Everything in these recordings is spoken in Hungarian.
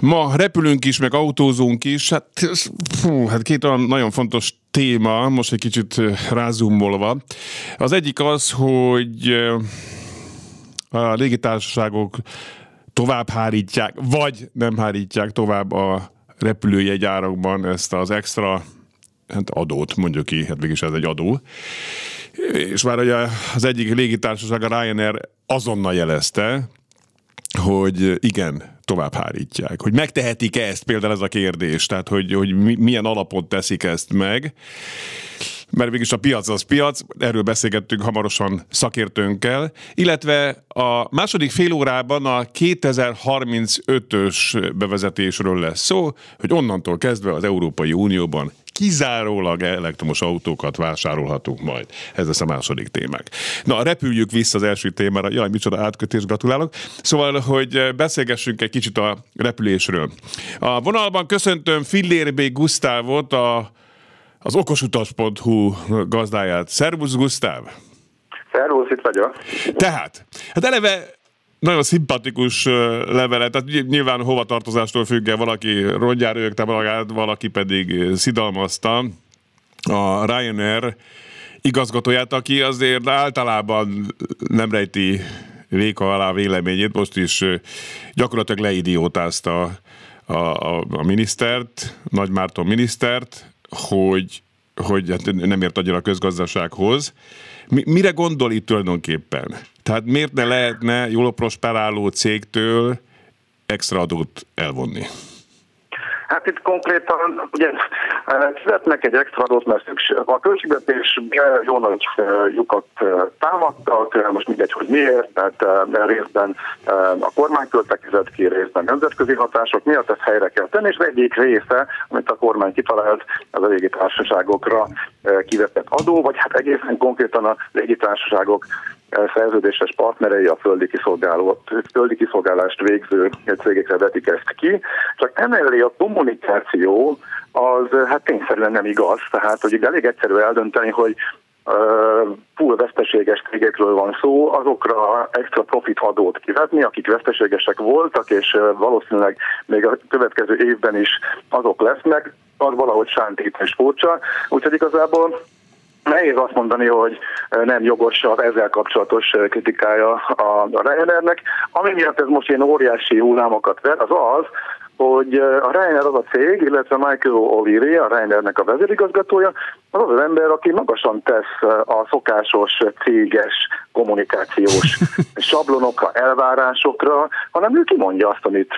Ma repülünk is, meg autózunk is. Hát, fú, hát két olyan nagyon fontos téma, most egy kicsit rázumolva. Az egyik az, hogy a légitársaságok tovább hárítják, vagy nem hárítják tovább a repülőjegyárakban ezt az extra hát adót, mondjuk ki, hát mégis ez egy adó. És már ugye az egyik légitársaság, a Ryanair azonnal jelezte, hogy igen, tovább hárítják. Hogy megtehetik-e ezt, például ez a kérdés, tehát hogy, hogy milyen alapon teszik ezt meg mert mégis a piac az piac, erről beszélgettünk hamarosan szakértőnkkel, illetve a második fél órában a 2035-ös bevezetésről lesz szó, hogy onnantól kezdve az Európai Unióban kizárólag elektromos autókat vásárolhatunk majd. Ez lesz a második témák. Na, repüljük vissza az első témára. Jaj, micsoda átkötés, gratulálok. Szóval, hogy beszélgessünk egy kicsit a repülésről. A vonalban köszöntöm Fillér B. Gusztávot, a az okosutas.hu gazdáját. Szervusz, Gusztáv! Szervusz, itt vagyok. Tehát, hát eleve nagyon szimpatikus levelet, tehát nyilván hovatartozástól függ valaki rongyára őkte magát, valaki pedig szidalmazta a Ryanair igazgatóját, aki azért általában nem rejti véka alá véleményét, most is gyakorlatilag leidiótázta a, a, a minisztert, Nagy Márton minisztert, hogy, hogy hát nem ért annyira a közgazdasághoz. Mi, mire gondol itt tulajdonképpen? Tehát miért ne lehetne jól prosperáló cégtől extra adót elvonni? Hát itt konkrétan ugye fizetnek egy extra adót, mert szükség. A költségvetés jó nagy lyukat támadtak, most mindegy, hogy miért, tehát részben a kormány költekezett ki, részben nemzetközi hatások miatt ezt helyre kell tenni, és egyik része, amit a kormány kitalált, az a légitársaságokra kivetett adó, vagy hát egészen konkrétan a légitársaságok szerződéses partnerei a földi, földi kiszolgálást végző cégekre vetik ezt ki, csak emellé a kommunikáció az hát tényszerűen nem igaz, tehát hogy elég egyszerű eldönteni, hogy full veszteséges cégekről van szó, azokra extra profit adót kivetni, akik veszteségesek voltak, és valószínűleg még a következő évben is azok lesznek, az valahogy sántít és furcsa. Úgyhogy igazából Nehéz azt mondani, hogy nem jogos az ezzel kapcsolatos kritikája a Ryanairnek. Ami miatt ez most ilyen óriási hullámokat ver, az az, hogy a Reiner az a cég, illetve Michael O'Leary, a Reinernek a vezérigazgatója, az az, ember, aki magasan tesz a szokásos céges kommunikációs sablonokra, elvárásokra, hanem ő kimondja azt, amit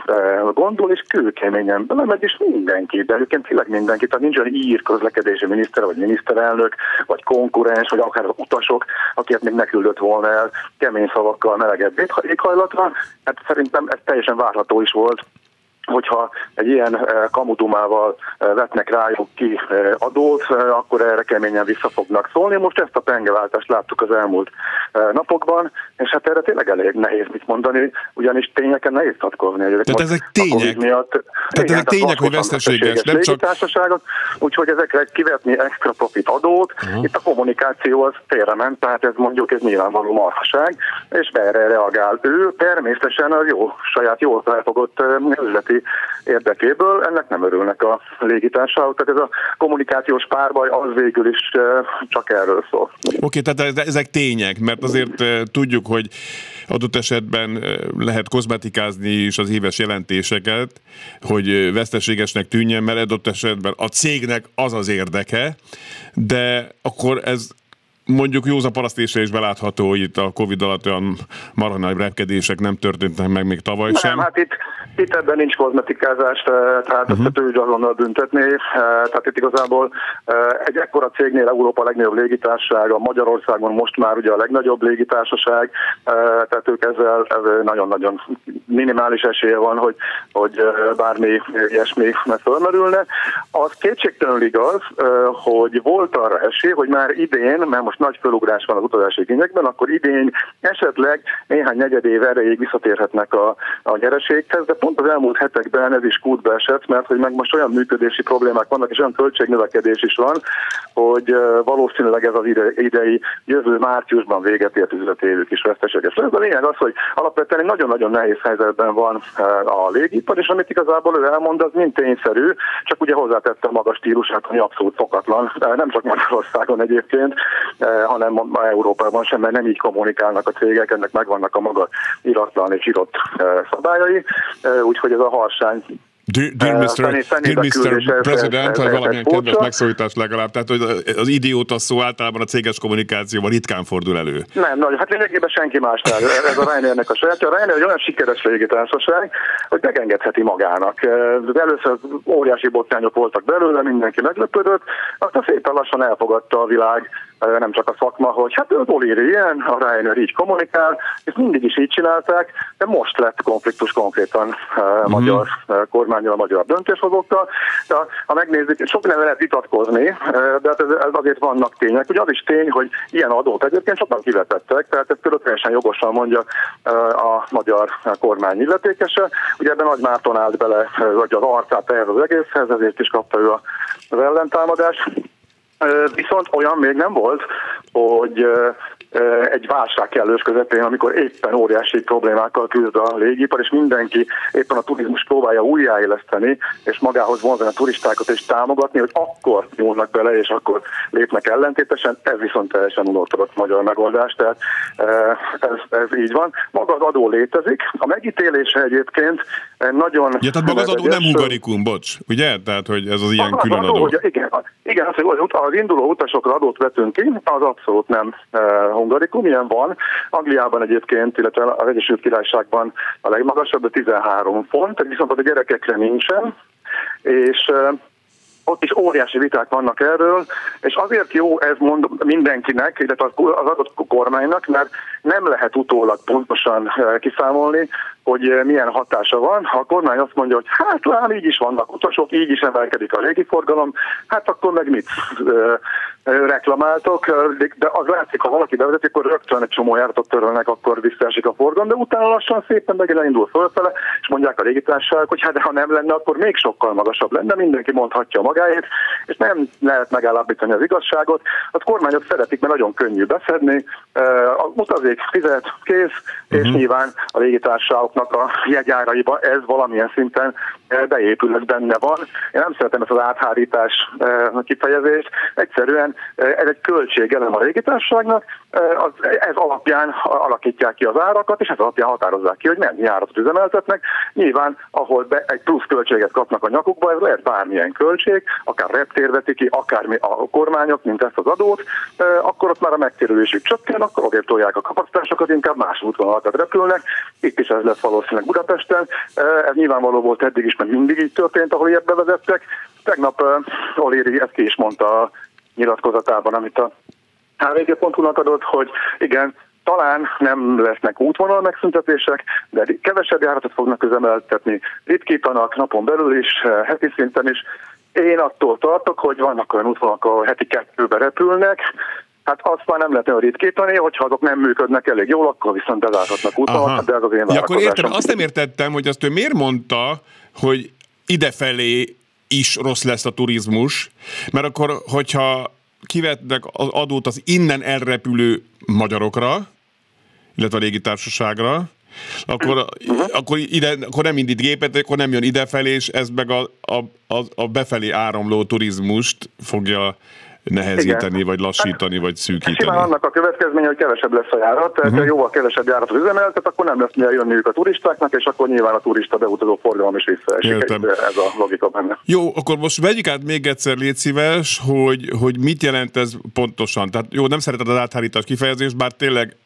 gondol, és kőkeményen belemegy, és mindenki, de egyébként tényleg mindenki, tehát nincs olyan ír közlekedési miniszter, vagy miniszterelnök, vagy konkurens, vagy akár az utasok, akiket még ne küldött volna el kemény szavakkal melegebb éghajlatra. Hát szerintem ez teljesen várható is volt, hogyha egy ilyen eh, kamudumával eh, vetnek rájuk ki eh, adót, akkor erre keményen vissza fognak szólni. Most ezt a pengeváltást láttuk az elmúlt napokban, és hát erre tényleg elég nehéz mit mondani, ugyanis tényeken nehéz tatkozni. Tehát ezek tények, miatt, Tehát ezek tények, hogy veszteséges, nem csak... Úgyhogy ezekre kivetni extra profit adót, uh-huh. itt a kommunikáció az félrement, tehát ez mondjuk ez nyilvánvaló marhaság, és erre reagál ő, természetesen a jó, saját jól felfogott üzleti érdekéből, ennek nem örülnek a légitársaságok, tehát ez a kommunikációs párbaj az végül is csak erről szól. Oké, okay, tehát ezek tények, mert azért tudjuk, hogy adott esetben lehet kozmetikázni is az éves jelentéseket, hogy veszteségesnek tűnjen, mert adott esetben a cégnek az az érdeke, de akkor ez mondjuk Józa parasztésre is belátható, hogy itt a Covid alatt olyan marha repkedések nem történtek meg még tavaly nem, sem. Hát itt, itt ebben nincs kozmetikázás, tehát uh-huh. ezt ő azonnal büntetni. Tehát itt igazából egy ekkora cégnél Európa legnagyobb légitársasága, Magyarországon most már ugye a legnagyobb légitársaság, tehát ők ezzel nagyon-nagyon minimális esélye van, hogy, hogy bármi ilyesmi fölmerülne. Az kétségtelenül igaz, hogy volt arra esély, hogy már idén, mert most nagy fölugrás van az utazási igényekben, akkor idén esetleg néhány negyed év erejéig visszatérhetnek a, a nyereséghez, de pont az elmúlt hetekben ez is kútbe esett, mert hogy meg most olyan működési problémák vannak, és olyan költségnövekedés is van, hogy valószínűleg ez az ide, idei jövő márciusban véget ért üzletévük is veszteséges. Ez a lényeg az, hogy alapvetően egy nagyon-nagyon nehéz helyzetben van a légipar, és amit igazából ő elmond, az mind tényszerű, csak ugye hozzátette a magas stílusát, ami abszolút szokatlan, nem csak Magyarországon egyébként, hanem ma Európában sem, mert nem így kommunikálnak a cégek, ennek megvannak a maga iratlan és írott szabályai, úgyhogy ez a harsány dear Mr. Dear Mr. President, vagy valamilyen kedves megszólítás legalább, tehát hogy az idióta szó általában a céges kommunikációban ritkán fordul elő. Nem, nagy, hát lényegében senki más Ez a Ryanairnek a sajátja. A Ryanair egy olyan sikeres légitársaság, hogy megengedheti magának. Először óriási botrányok voltak belőle, mindenki meglepődött, aztán szépen lassan elfogadta a világ nem csak a szakma, hogy hát az Oliver ilyen, a Ryanair így kommunikál, és mindig is így csinálták, de most lett konfliktus konkrétan a uh-huh. magyar kormányjal, a magyar döntéshozókkal. De ha megnézzük, sok nem lehet vitatkozni, de hát ez, ez azért vannak tények. Ugye az is tény, hogy ilyen adót egyébként sokan kivetettek, tehát ez teljesen jogosan mondja a magyar kormány illetékese. Ugye ebben Nagy Márton állt bele, vagy az arcát ehhez az egészhez, ezért is kapta ő az ellentámadást. Viszont olyan még nem volt, hogy egy válság kellős közepén, amikor éppen óriási problémákkal küzd a légipar, és mindenki éppen a turizmus próbálja újjáéleszteni, és magához vonzani a turistákat és támogatni, hogy akkor nyúlnak bele, és akkor lépnek ellentétesen. Ez viszont teljesen unottott magyar megoldás, tehát ez, ez így van. Maga az adó létezik. A megítélése egyébként nagyon... Ja, tehát maga az adó nem hungarikum, bocs, ugye? Tehát, hogy ez az ilyen az külön adó. adó. Hogy igen, igen, az, hogy az induló utasokra adót vetünk ki, az abszolút nem hungarikum, ilyen van. Angliában egyébként, illetve az Egyesült Királyságban a legmagasabb, de 13 font, viszont a gyerekekre nincsen, és ott is óriási viták vannak erről, és azért jó ez mond mindenkinek, illetve az adott kormánynak, mert nem lehet utólag pontosan kiszámolni, hogy milyen hatása van. Ha a kormány azt mondja, hogy hát lám, így is vannak utasok, így is emelkedik a légiforgalom, hát akkor meg mit reklamáltok, de az látszik, ha valaki bevezeti, akkor rögtön egy csomó járatot törölnek, akkor visszaesik a forgalom, de utána lassan szépen megint elindul fölfele, és mondják a légitársaságok, hogy hát de ha nem lenne, akkor még sokkal magasabb lenne, mindenki mondhatja magáét, és nem lehet megállapítani az igazságot. A kormányok szeretik, mert nagyon könnyű beszedni, a utazék fizet, kész, és uh-huh. nyilván a légitársaságoknak a jegyáraiba ez valamilyen szinten beépül, ez benne van. Én nem szeretem ezt az áthárítás kifejezést, egyszerűen ez egy költségelem a légitársaságnak, ez alapján alakítják ki az árakat, és ez alapján határozzák ki, hogy mennyi járatot üzemeltetnek. Nyilván, ahol be egy plusz költséget kapnak a nyakukba, ez lehet bármilyen költség, akár reptér veti ki, akár a kormányok, mint ezt az adót, akkor ott már a megtérülésük csökken, akkor azért tolják a kapacitásokat, inkább más útvonalakat repülnek. Itt is ez lesz valószínűleg Budapesten. Ez nyilvánvaló volt eddig is, mert mindig így történt, ahol ilyet bevezettek. Tegnap uh, Oléri ezt ki is mondta a nyilatkozatában, amit a hvg.hu-nak adott, hogy igen, talán nem lesznek útvonal megszüntetések, de kevesebb járatot fognak üzemeltetni, ritkítanak napon belül is, heti szinten is. Én attól tartok, hogy vannak olyan útvonalak, ahol heti kettőbe repülnek, Hát azt már nem lehet olyan ritkítani, hogyha azok nem működnek elég jól, akkor viszont bezárhatnak útvonalakat, de ez az én ja, akkor értem, azt nem értettem, hogy azt ő miért mondta, hogy idefelé is rossz lesz a turizmus, mert akkor, hogyha kivetnek az adót az innen elrepülő magyarokra, illetve a légitársaságra, akkor, akkor, ide, akkor nem indít gépet, akkor nem jön idefelé, és ez meg a, a, a, a befelé áramló turizmust fogja nehezíteni, Igen. vagy lassítani, hát, vagy szűkíteni. Simán annak a következménye, hogy kevesebb lesz a járat, tehát uh-huh. jóval kevesebb járatot üzemeltet, akkor nem lesz mire jönniük a turistáknak, és akkor nyilván a turista beutazó forgalom is visszaesik. Ez a logika benne. Jó, akkor most vegyük át még egyszer, légy szíves, hogy, hogy mit jelent ez pontosan. Tehát jó, nem szereted az áthárítás kifejezést, bár tényleg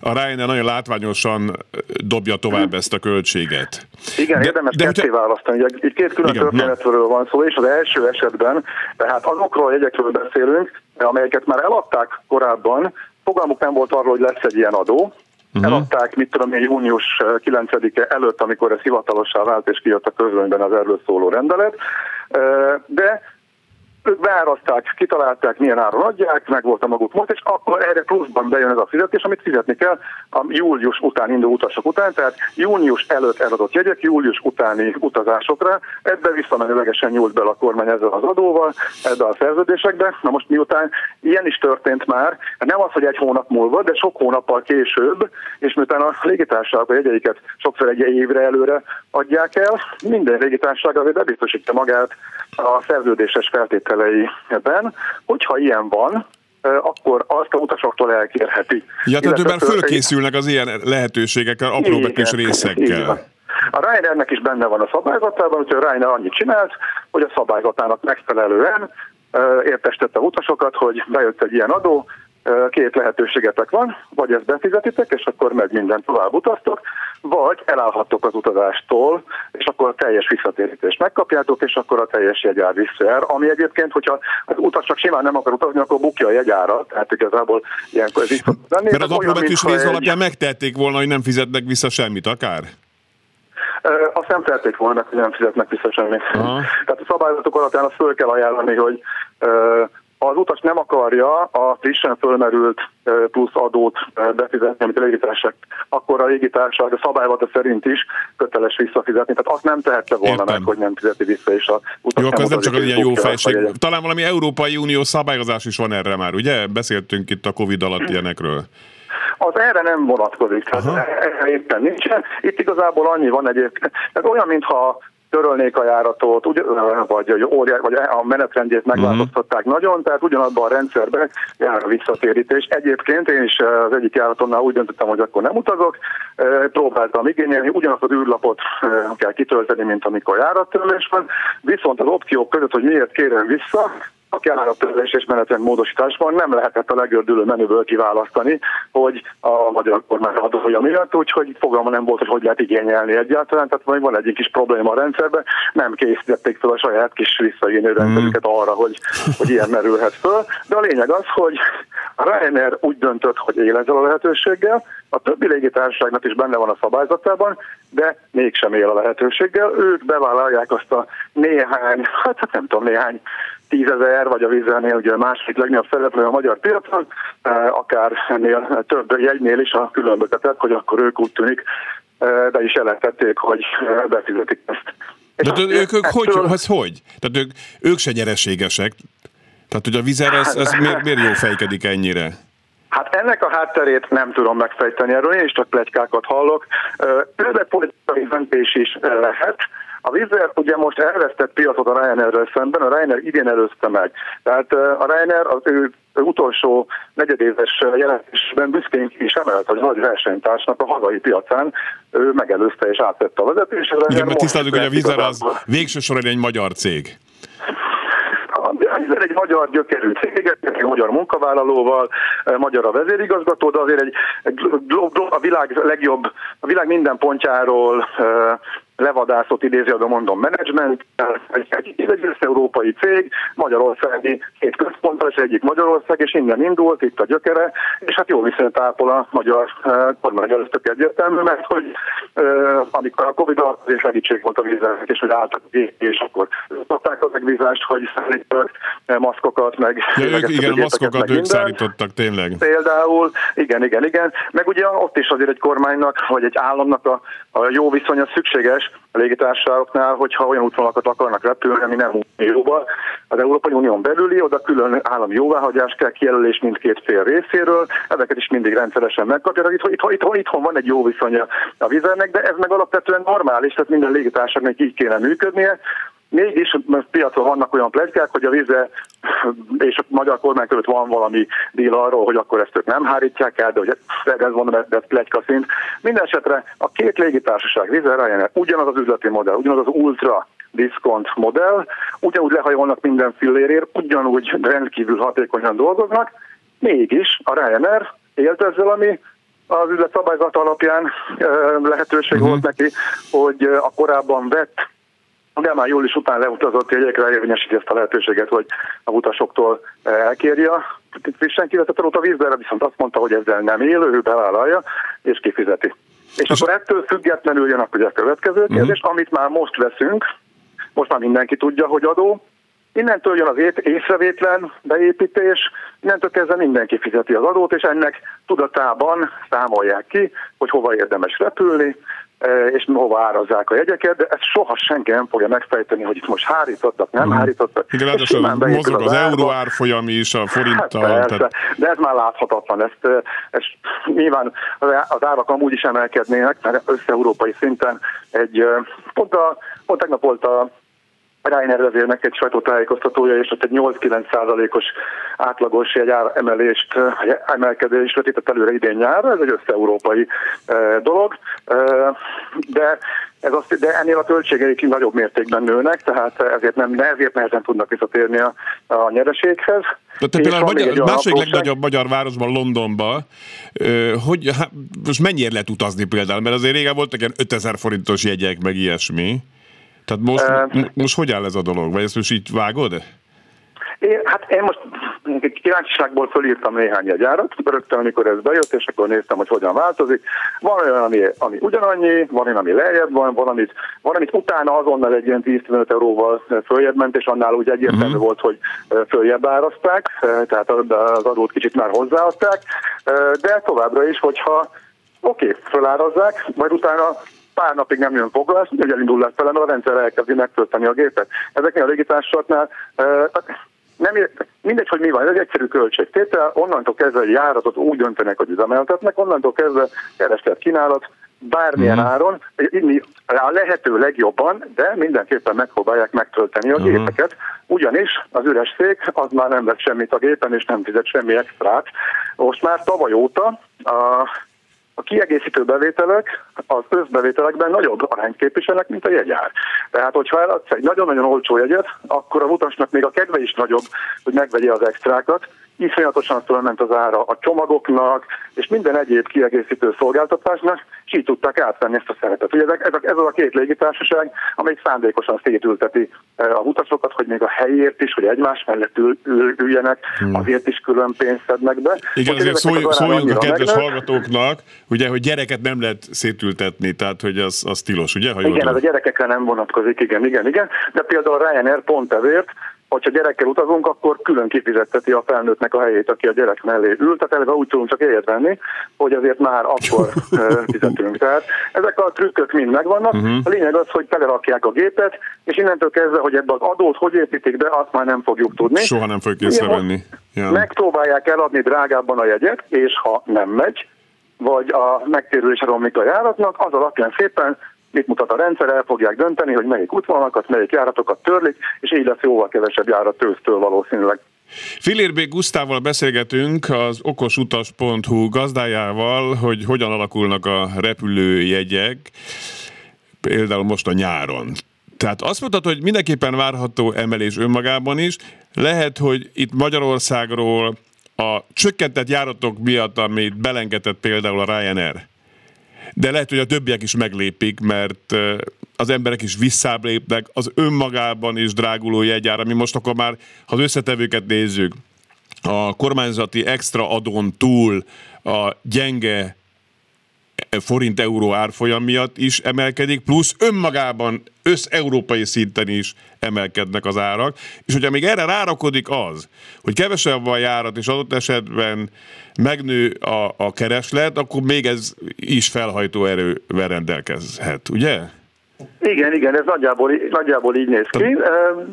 a Ryanair nagyon látványosan dobja tovább hmm. ezt a költséget. Igen, de, érdemes de, ketté választani. Ugye, itt két külön történetről van szó, és az első esetben, tehát azokról a jegyekről beszélünk, amelyeket már eladták korábban, fogalmuk nem volt arról, hogy lesz egy ilyen adó, Uh-huh. Eladták, mit tudom én, június 9-e előtt, amikor ez hivatalossá vált, és kijött a közönyben az erről szóló rendelet. De ők beárazták, kitalálták, milyen áron adják, meg volt a maguk most, és akkor erre pluszban bejön ez a fizetés, amit fizetni kell a július után induló utasok után, tehát június előtt eladott jegyek, július utáni utazásokra, ebbe visszamenőlegesen nyúlt bele a kormány ezzel az adóval, ebbe a szerződésekbe. Na most miután ilyen is történt már, nem az, hogy egy hónap múlva, de sok hónappal később, és miután a légitársaságok a jegyeiket sokszor egy évre előre adják el, minden légitársaság azért bebiztosítja magát a szerződéses feltételeiben, hogyha ilyen van, akkor azt a utasoktól elkérheti. Ja, tehát ő már fölkészülnek az ilyen lehetőségekkel, apró betűs részekkel. A Ryanairnek is benne van a szabályzatában, úgyhogy a Ryanair annyit csinált, hogy a szabályzatának megfelelően értestette a utasokat, hogy bejött egy ilyen adó, két lehetőségetek van, vagy ezt befizetitek, és akkor meg minden tovább utaztok, vagy elállhattok az utazástól, és akkor a teljes visszatérítést megkapjátok, és akkor a teljes jegyár visszaér, ami egyébként, hogyha az utas csak simán nem akar utazni, akkor bukja a jegyárat, tehát igazából ilyenkor ez is lenni. Mert az apróbetűs rész alapján megtették volna, hogy nem fizetnek vissza semmit akár? Azt nem tették volna, hogy nem fizetnek vissza semmit. Aha. Tehát a szabályzatok alapján azt föl kell ajánlani, hogy az utas nem akarja a frissen fölmerült plusz adót befizetni, amit a légitársaság, akkor a légitársaság a szabályvata szerint is köteles visszafizetni. Tehát azt nem tehette volna Értem. meg, hogy nem fizeti vissza, és a utas Jó, akkor ez nem csak az ilyen jó fejség. Talán valami Európai Unió szabályozás is van erre már, ugye? Beszéltünk itt a Covid alatt ilyenekről. Az erre nem vonatkozik, tehát erre éppen nincsen. Itt igazából annyi van egyébként, ez olyan, mintha törölnék a járatot, ugy, vagy, vagy a menetrendjét megváltoztatták uh-huh. nagyon, tehát ugyanabban a rendszerben jár a visszatérítés. Egyébként én is az egyik járatonnál úgy döntöttem, hogy akkor nem utazok, próbáltam igényelni, ugyanazt az űrlapot kell kitölteni, mint amikor járattörlés van, viszont az opciók között, hogy miért kérem vissza, a és menetrend módosításban nem lehetett a legördülő menüből kiválasztani, hogy a magyar kormány adója miatt, úgyhogy fogalma nem volt, hogy hogy lehet igényelni egyáltalán, tehát majd van egy kis probléma a rendszerben, nem készítették fel a saját kis visszaigényő rendszerüket arra, hogy, hogy ilyen merülhet föl, de a lényeg az, hogy a Ryanair úgy döntött, hogy él ezzel a lehetőséggel, a többi légitársaságnak is benne van a szabályzatában, de mégsem él a lehetőséggel. Ők bevállalják azt a néhány, hát, hát nem tudom, néhány tízezer, vagy a vízzelnél ugye a második legnagyobb szereplő a magyar piacon, eh, akár ennél több jegynél is a különbözetet, hogy akkor ők úgy tűnik, de is jelentették, hogy eh, befizetik ezt. De hát, ők, ők hogy, ez hogy? Tehát ők, ők se nyereségesek. Tehát, hogy a vizer, ez, ez miért, miért jó fejkedik ennyire? Hát ennek a hátterét nem tudom megfejteni, erről én is csak plegykákat hallok. Többet politikai döntés is lehet, a Wizz ugye most elvesztett piacot a Ryanair-rel szemben, a Ryanair idén előzte meg. Tehát a Ryanair az ő utolsó negyedéves jelentésben büszkén ki is emelt, hogy nagy versenytársnak a hazai piacán ő megelőzte és átvette a vezetést. Igen, mert tisztázunk, hogy a Wizz az végső soron egy magyar cég egy magyar gyökerű cég, egy magyar munkavállalóval, magyar a vezérigazgató, de azért egy, egy a világ legjobb, a világ minden pontjáról levadászott idézőadó mondom menedzsment, egy, egy, egy európai cég, Magyarországi két központtal, és egyik Magyarország, és innen indult, itt a gyökere, és hát jó viszonyt ápol a magyar uh, kormány előttök egyértelmű, mert hogy uh, amikor a Covid alatt és segítség volt a víznek, és hogy álltak a és akkor adták az megvízást, hogy szállítottak maszkokat, meg... Ja, ők, igen, a maszkokat ők szállítottak, tényleg. Például, igen, igen, igen. Meg ugye ott is azért egy kormánynak, vagy egy államnak a, a jó viszonya szükséges, a légitársaságoknál, hogyha olyan útvonalakat akarnak repülni, ami nem unióban, az Európai Unión belüli, oda külön állami jóváhagyás kell, kijelölés mindkét fél részéről, ezeket is mindig rendszeresen megkapják. Itt, itt, itt, itthon van egy jó viszonya a vizernek, de ez meg alapvetően normális, tehát minden légitársaságnak így kéne működnie, Mégis piacon vannak olyan plegykák, hogy a vize és a magyar kormány között van valami díl arról, hogy akkor ezt ők nem hárítják el, de hogy ez mondom, ez, ez plegyka szint. Minden esetre a két légitársaság, Vizer Ryanair, ugyanaz az üzleti modell, ugyanaz az ultra diszkont modell, ugyanúgy lehajolnak minden fillérért, ugyanúgy rendkívül hatékonyan dolgoznak, mégis a Ryanair élt ezzel, ami az üzlet szabályzat alapján lehetőség uh-huh. volt neki, hogy a korábban vett de már jól is után leutazott jegyekre érvényesíti ezt a lehetőséget, hogy a utasoktól elkérje frissen kivetett a vízbe, viszont azt mondta, hogy ezzel nem él, ő bevállalja és kifizeti. És, és akkor ettől függetlenül jön a következő mhm. kérdés, uh-huh. amit már most veszünk, most már mindenki tudja, hogy adó, Innentől jön az észrevétlen beépítés, innentől kezdve mindenki fizeti az adót, és ennek tudatában számolják ki, hogy hova érdemes repülni, és hova árazzák a jegyeket, de ezt soha senki nem fogja megfejteni, hogy itt most hárítottak, nem hmm. hárítottak. Igen, ráadásul mozog az, az euró árfolyam is, a forinttal. Hát tehát... De ez már láthatatlan. Ezt, e, ezt nyilván az árak amúgy is emelkednének, mert össze-európai szinten egy, e, pont, a, pont tegnap volt a Reiner vezérnek egy sajtótájékoztatója, és ott egy 8-9 százalékos átlagos egy emelést, emelkedést vetített előre idén nyárra, ez egy össze-európai dolog, de ez azt, de ennél a költségeik nagyobb mértékben nőnek, tehát ezért, nem, ezért nehezen tudnak visszatérni a, a nyereséghez. De te például magyar, második legnagyobb magyar városban, Londonban, hogy hát, most mennyire lehet utazni például? Mert azért régen voltak ilyen 5000 forintos jegyek, meg ilyesmi. Tehát most, uh, most hogy áll ez a dolog? Vagy ezt most így vágod? Én, hát én most kíváncsiságból fölírtam néhány jegyárat, rögtön amikor ez bejött, és akkor néztem, hogy hogyan változik. Van olyan, ami, ami ugyanannyi, van olyan, ami lejjebb van, van, amit, van, amit utána azonnal egy ilyen 10-15 euróval följebb ment, és annál úgy egyértelmű uh-huh. volt, hogy följebb árazták, tehát az adót kicsit már hozzáadták, de továbbra is, hogyha oké, okay, fölárazzák, majd utána pár napig nem jön foglalás, hogy elindul lefele, mert a rendszer elkezdi megtölteni a gépet. Ezeknél a légitársaságoknál nem ér, mindegy, hogy mi van, ez egy egyszerű költségtétel, onnantól kezdve egy járatot úgy döntenek, hogy üzemeltetnek, onnantól kezdve kereslet kínálat, bármilyen uh-huh. áron, a lehető legjobban, de mindenképpen megpróbálják megtölteni a uh-huh. gépeket, ugyanis az üres szék az már nem vett semmit a gépen, és nem fizet semmi extrát. Most már tavaly óta a a kiegészítő bevételek az összbevételekben nagyobb arányt képviselnek, mint a jegyár. Tehát, hogyha eladsz egy nagyon-nagyon olcsó jegyet, akkor a utasnak még a kedve is nagyobb, hogy megvegye az extrákat, iszonyatosan fölment az ára a csomagoknak, és minden egyéb kiegészítő szolgáltatásnak, és így tudták átvenni ezt a szeretet. Ugye ez, ez, az a két légitársaság, amelyik szándékosan szétülteti eh, a utasokat, hogy még a helyért is, hogy egymás mellett ül, ül, üljenek, hmm. azért is külön pénzt szednek be. Igen, azért szólj, szóljunk a kedves megnek. hallgatóknak, ugye, hogy gyereket nem lehet szétültetni, tehát hogy az, az tilos, ugye? Ha igen, ez a gyerekekre nem vonatkozik, igen, igen, igen, de például Ryanair pont ezért hogyha gyerekkel utazunk, akkor külön kifizetteti a felnőttnek a helyét, aki a gyerek mellé ül. Tehát eleve úgy tudunk csak éjjel venni, hogy azért már akkor fizetünk. Tehát ezek a trükkök mind megvannak. Uh-huh. A lényeg az, hogy telerakják a gépet, és innentől kezdve, hogy ebbe az adót hogy építik be, azt már nem fogjuk tudni. Soha nem fogjuk észrevenni. Ja. Megpróbálják eladni drágábban a jegyet, és ha nem megy, vagy a megtérülésre romlik a járatnak, az alapján szépen mit mutat a rendszer, el fogják dönteni, hogy melyik útvonalakat, melyik járatokat törlik, és így lesz jóval kevesebb járat tőztől valószínűleg. Filér Gusztával beszélgetünk az okosutas.hu gazdájával, hogy hogyan alakulnak a repülőjegyek, például most a nyáron. Tehát azt mondtad, hogy mindenképpen várható emelés önmagában is. Lehet, hogy itt Magyarországról a csökkentett járatok miatt, amit belengetett például a Ryanair, de lehet, hogy a többiek is meglépik, mert az emberek is visszább lépnek, az önmagában is dráguló jegyár, ami most akkor már, ha az összetevőket nézzük, a kormányzati extra adón túl a gyenge forint-euró árfolyam miatt is emelkedik, plusz önmagában össz-európai szinten is emelkednek az árak, és hogyha még erre rárakodik az, hogy kevesebb van járat, és adott esetben megnő a, a kereslet, akkor még ez is felhajtó erővel rendelkezhet, ugye? Igen, igen, ez nagyjából, nagyjából így néz ki.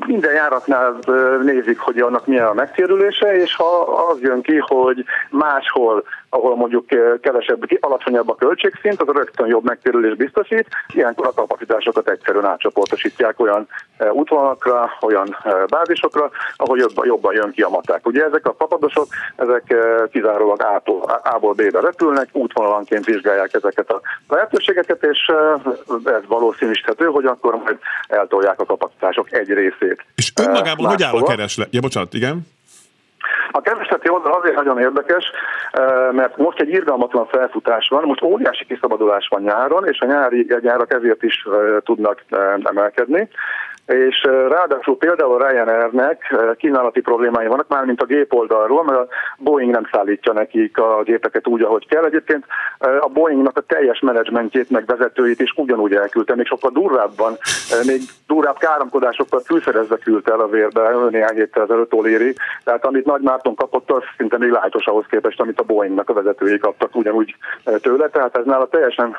Minden járatnál nézik, hogy annak milyen a megtérülése, és ha az jön ki, hogy máshol ahol mondjuk kevesebb, alacsonyabb a költségszint, az rögtön jobb megtérülés biztosít, ilyenkor a kapacitásokat egyszerűen átcsoportosítják olyan útvonalakra, olyan bázisokra, ahol jobban, jobban jön ki a maták. Ugye ezek a papadosok, ezek kizárólag A-tól, A-ból B-be repülnek, útvonalanként vizsgálják ezeket a lehetőségeket, és ez valószínűsíthető, hogy akkor majd eltolják a kapacitások egy részét. És önmagában hogy áll a kereslet? Ja, bocsánat, igen? A keresleti oldal azért nagyon érdekes, mert most egy irgalmatlan felfutás van, most óriási kiszabadulás van nyáron, és a nyári jegyárak ezért is tudnak emelkedni és ráadásul például Ryanairnek kínálati problémái vannak, már mint a gép oldalról, mert a Boeing nem szállítja nekik a gépeket úgy, ahogy kell. Egyébként a Boeingnak a teljes menedzsmentjét, meg vezetőit is ugyanúgy elküldte, még sokkal durvábban, még durvább káromkodásokkal fűszerezve küldte el a vérbe néhány héttel ezelőtt Oléri. Tehát amit Nagy Márton kapott, az szinte még lájtos ahhoz képest, amit a Boeingnak a vezetői kaptak ugyanúgy tőle, tehát ez nála teljesen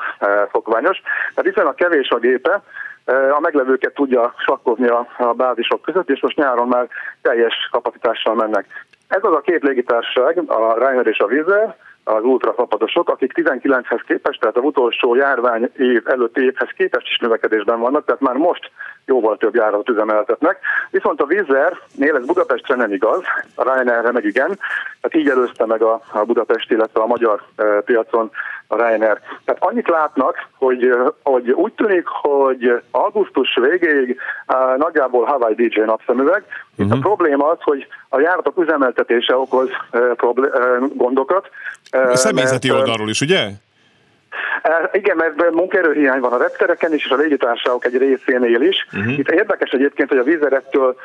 szokványos. Tehát hiszen a kevés a gépe, a meglevőket tudja sakkozni a, a bázisok között, és most nyáron már teljes kapacitással mennek. Ez az a két légitársaság, a Ryanair és a Vizer, az ultrafapadosok, akik 19-hez képest, tehát az utolsó járvány év előtti évhez képest is növekedésben vannak, tehát már most jóval több járatot üzemeltetnek. Viszont a Vizernél ez Budapestre nem igaz, a Ryanairre meg igen, tehát így előzte meg a, a Budapest, illetve a magyar piacon a Ryanair. Tehát annyit látnak, hogy, hogy úgy tűnik, hogy augusztus végéig nagyjából Hawaii DJ napszemüveg. Itt uh-huh. a mhm. probléma az, hogy a járatok üzemeltetése okoz e, problé- e, gondokat. A személyzeti mert, oldalról is, ugye? Igen, mert munkaerőhiány van a reptereken is, és a légitársaságok egy részénél is. Uh-huh. Itt érdekes egyébként, hogy a vízerettől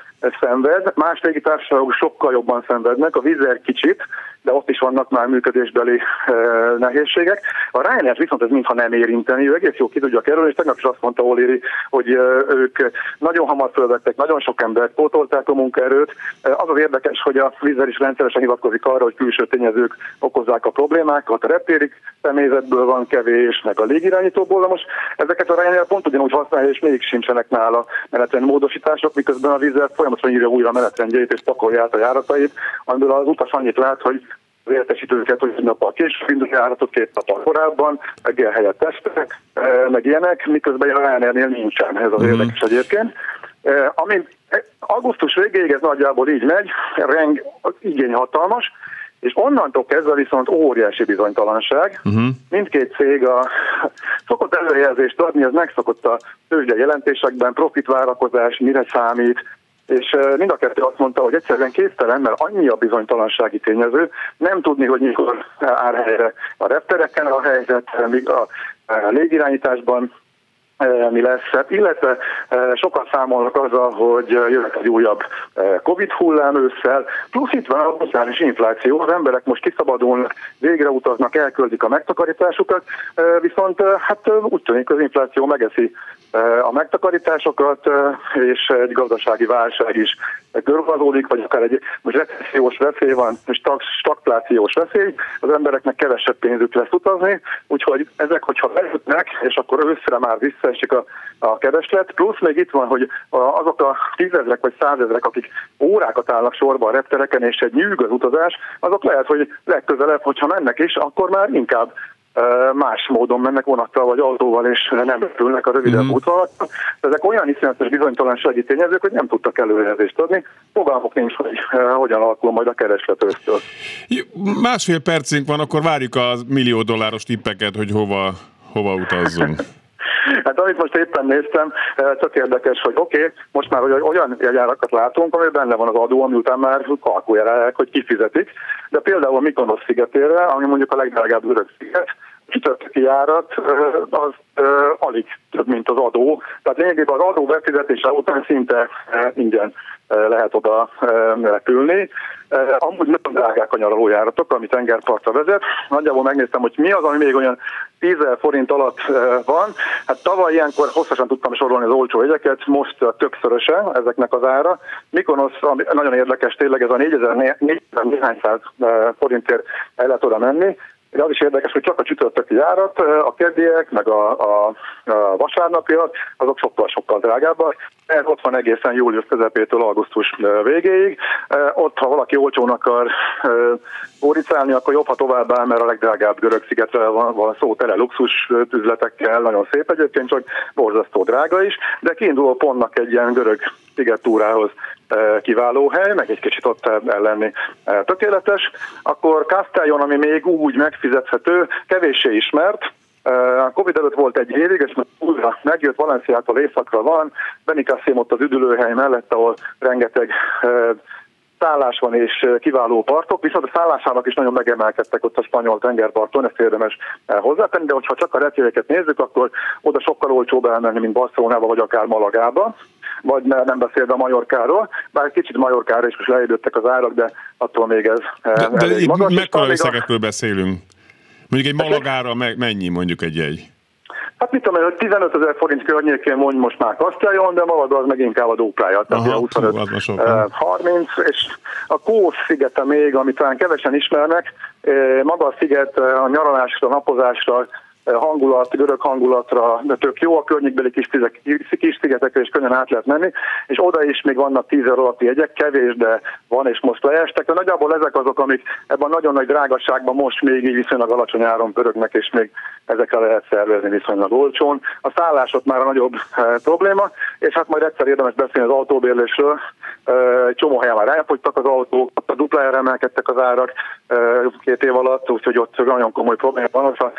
szenved, más légitársaságok sokkal jobban szenvednek, a vízer kicsit, de ott is vannak már működésbeli e, nehézségek. A Ryanair viszont ez mintha nem érinteni, ő egész jó ki tudja kerülni, és tegnap is azt mondta Oléri, hogy e, ők nagyon hamar fölvettek, nagyon sok embert, pótolták a munkaerőt. E, az az érdekes, hogy a vízer is rendszeresen hivatkozik arra, hogy külső tényezők okozzák a problémákat, a reptérik személyzetből van kevés, meg a légirányítóból, de most ezeket a Ryanair pont ugyanúgy használja, és még sincsenek nála menetrend módosítások, miközben a vízer folyamatosan írja újra a menetrendjeit és pakolja át a járatait, amiből az utas annyit lát, hogy az értesítőket, hogy egy nappal később indul járatot két nappal korábban, meg ilyen helyett testek, e, meg ilyenek, miközben a Ryanairnél nincsen, ez az mm-hmm. érdekes egyébként. E, ami augusztus végéig ez nagyjából így megy, reng, igény hatalmas, és onnantól kezdve viszont óriási bizonytalanság. Uh-huh. Mindkét cég a szokott előjelzést adni, az megszokott a tőzsde jelentésekben, profitvárakozás, mire számít, és mind a kettő azt mondta, hogy egyszerűen képtelen, mert annyi a bizonytalansági tényező, nem tudni, hogy mikor áll helyre a reptereken a helyzet, míg a légirányításban mi lesz, hát, illetve sokan számolnak azzal, hogy jöhet egy újabb Covid hullám ősszel, plusz itt van a globális infláció, az emberek most kiszabadulnak, végre utaznak, elköldik a megtakarításukat, viszont hát úgy tűnik, az infláció megeszi a megtakarításokat, és egy gazdasági válság is körvazódik, vagy akár egy most recessziós veszély van, most stagflációs veszély, az embereknek kevesebb pénzük lesz utazni, úgyhogy ezek, hogyha bejutnak, és akkor őszre már visszaesik a, a kereslet, plusz még itt van, hogy azok a tízezrek vagy százezrek, akik órákat állnak sorba a reptereken, és egy nyűg az utazás, azok lehet, hogy legközelebb, hogyha mennek is, akkor már inkább más módon mennek vonattal vagy autóval, és nem repülnek a rövidebb mm. útvonalakon. Ezek olyan iszonyatos bizonytalansági tényezők, hogy nem tudtak előrejelzést adni. Fogalmuk nincs, hogy hogyan alakul majd a kereslet ősztől. Másfél percünk van, akkor várjuk a millió dolláros tippeket, hogy hova, hova utazzunk. Hát amit most éppen néztem, tök érdekes, hogy oké, okay, most már olyan jegyárakat látunk, ami benne van az adó, ami után már kalkulálják, hogy kifizetik, de például a Mikonos szigetére, ami mondjuk a legdrágább örök sziget, csütörtöki járat az alig több, mint az adó. Tehát lényegében az adó befizetése után szinte ingyen lehet oda repülni. Amúgy nagyon drágák a nyaralójáratok, ami tengerpartra vezet. Nagyjából megnéztem, hogy mi az, ami még olyan 10 forint alatt van. Hát tavaly ilyenkor hosszasan tudtam sorolni az olcsó jegyeket, most többszöröse ezeknek az ára. Mikonos, nagyon érdekes tényleg, ez a 4000 néhány száz forintért el lehet oda menni. Ugye az is érdekes, hogy csak a csütörtöki járat, a keddiek, meg a, a, a vasárnapiak, azok sokkal-sokkal drágábbak. Ez ott van egészen július közepétől augusztus végéig. Ott, ha valaki olcsón akaróricálni, akkor jobb, ha tovább mert a legdrágább görög szigetre van, van szó tele luxus üzletekkel, nagyon szép egyébként, csak borzasztó drága is, de kiinduló pontnak egy ilyen görög szigettúrához kiváló hely, meg egy kicsit ott ellenni tökéletes. Akkor Castellon, ami még úgy megfizethető, kevéssé ismert, a Covid előtt volt egy évig, és újra megjött Valenciától északra van, Benicassim ott az üdülőhely mellett, ahol rengeteg szállás van és kiváló partok, viszont a szállásának is nagyon megemelkedtek ott a spanyol tengerparton, ezt érdemes hozzátenni, de hogyha csak a repjegyeket nézzük, akkor oda sokkal olcsóbb elmenni, mint Barcelonába vagy akár Malagába, vagy nem beszélve a Majorkáról, bár kicsit Majorkára is most leérődtek az árak, de attól még ez de, de elég magas. Mekkora összegekről beszélünk? Mondjuk egy Malagára mennyi mondjuk egy jegy? Hát mit tudom, hogy 15 ezer forint környékén mondj most már Kasztályon, de Malaga az meg inkább a duplája. Tehát Aha, 25, hú, sok, 30, és a Kós szigete még, amit talán kevesen ismernek, maga a sziget a nyaralásra, napozásra hangulat, görög hangulatra, de tök jó, a környékbeli kis, tizek, kis szigetekre is könnyen át lehet menni, és oda is még vannak tízer alatti jegyek, kevés, de van, és most leestek. De nagyjából ezek azok, amik ebben a nagyon nagy drágaságban most még így viszonylag alacsony áron pörögnek, és még ezekre lehet szervezni viszonylag olcsón. A szállások már a nagyobb e, probléma, és hát majd egyszer érdemes beszélni az autóbérlésről. E, egy csomó helyen már elfogytak az autók, a duplájára emelkedtek az árak e, két év alatt, úgyhogy ott nagyon komoly probléma van. Ha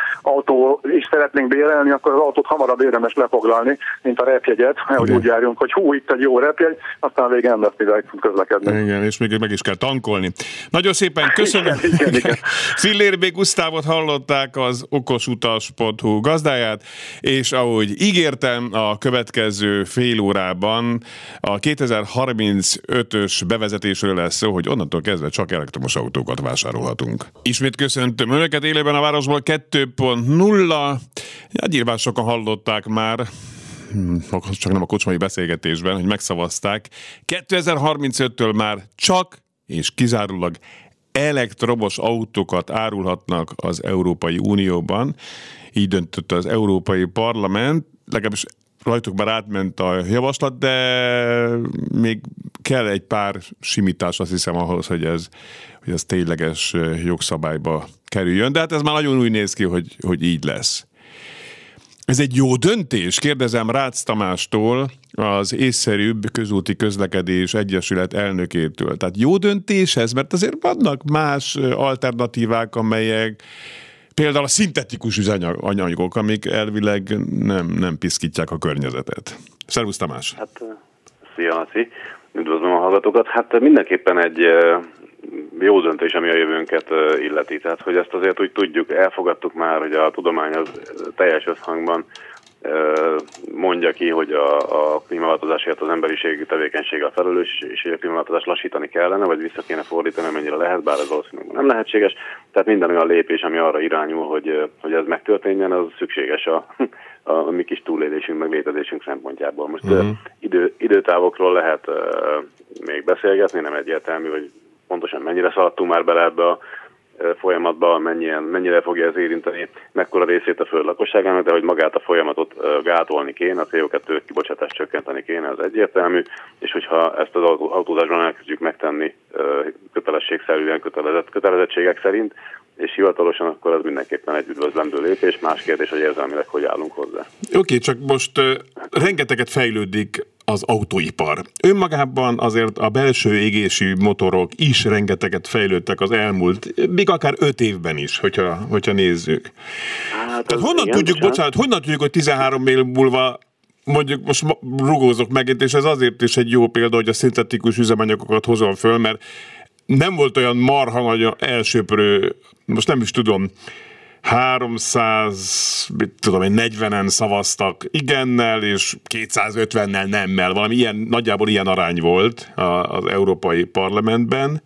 autó is szeretnénk bérelni, akkor az autót hamarabb érdemes lefoglalni, mint a repjegyet, hogy úgy járjunk, hogy hú, itt egy jó repjegy, aztán végén nem lesz mivel közlekedni. Igen, és még meg is kell tankolni. Nagyon szépen köszönöm. Igen, igen, igen. Fillér B. Gusztávot hallották az okosutas.hu gazdáját, és ahogy ígértem, a következő fél órában a 2035-ös bevezetésről lesz szó, hogy onnantól kezdve csak elektromos autókat vásárolhatunk. Ismét köszöntöm Önöket élében a városból 2.0 nulla. Ja, nyilván sokan hallották már, hm, csak nem a kocsmai beszélgetésben, hogy megszavazták. 2035-től már csak és kizárólag elektromos autókat árulhatnak az Európai Unióban. Így döntött az Európai Parlament, legalábbis rajtuk már átment a javaslat, de még kell egy pár simítás, azt hiszem ahhoz, hogy ez, hogy ez tényleges jogszabályba kerüljön, de hát ez már nagyon úgy néz ki, hogy, hogy így lesz. Ez egy jó döntés, kérdezem Rácz Tamástól, az észszerűbb közúti közlekedés egyesület elnökétől. Tehát jó döntés ez, mert azért vannak más alternatívák, amelyek például a szintetikus üzemanyagok, amik elvileg nem, nem piszkítják a környezetet. Szervusz Tamás! Hát, szia Laci! Üdvözlöm a hallgatókat! Hát mindenképpen egy jó döntés, ami a jövőnket illeti. Tehát, hogy ezt azért úgy tudjuk, elfogadtuk már, hogy a tudomány az teljes összhangban mondja ki, hogy a, a klímaváltozásért az emberiség tevékenysége a felelős, és hogy a klímaváltozást lassítani kellene, vagy vissza kéne fordítani, mennyire lehet, bár ez valószínűleg nem lehetséges. Tehát minden olyan lépés, ami arra irányul, hogy, hogy ez megtörténjen, az szükséges a, a, a mi kis túlélésünk, meg létezésünk szempontjából. Most uh-huh. idő, időtávokról lehet uh, még beszélgetni, nem egyértelmű, hogy pontosan mennyire szaladtunk már bele ebbe a folyamatba, mennyien, mennyire fogja ez érinteni, mekkora részét a föld lakosságának, de hogy magát a folyamatot gátolni kéne, a CO2 kibocsátást csökkenteni kéne, az egyértelmű, és hogyha ezt az autózásban elkezdjük megtenni kötelességszerűen kötelezett, kötelezettségek szerint, és hivatalosan, akkor az mindenképpen egy üdvözlendő lépés. Más kérdés, hogy érzelmileg hogy állunk hozzá. Oké, okay, csak most uh, rengeteget fejlődik az autóipar. Önmagában azért a belső égési motorok is rengeteget fejlődtek az elmúlt, még akár öt évben is, hogyha, hogyha nézzük. Hát Tehát honnan igen, tudjuk, bocsánat, bocsánat, honnan tudjuk, hogy 13 év múlva mondjuk most rugózok megint, és ez azért is egy jó példa, hogy a szintetikus üzemanyagokat hozom föl, mert nem volt olyan marha nagy elsőprő, most nem is tudom, 300, mit tudom én, 40-en szavaztak igennel, és 250-nel nemmel, valami ilyen, nagyjából ilyen arány volt az Európai Parlamentben.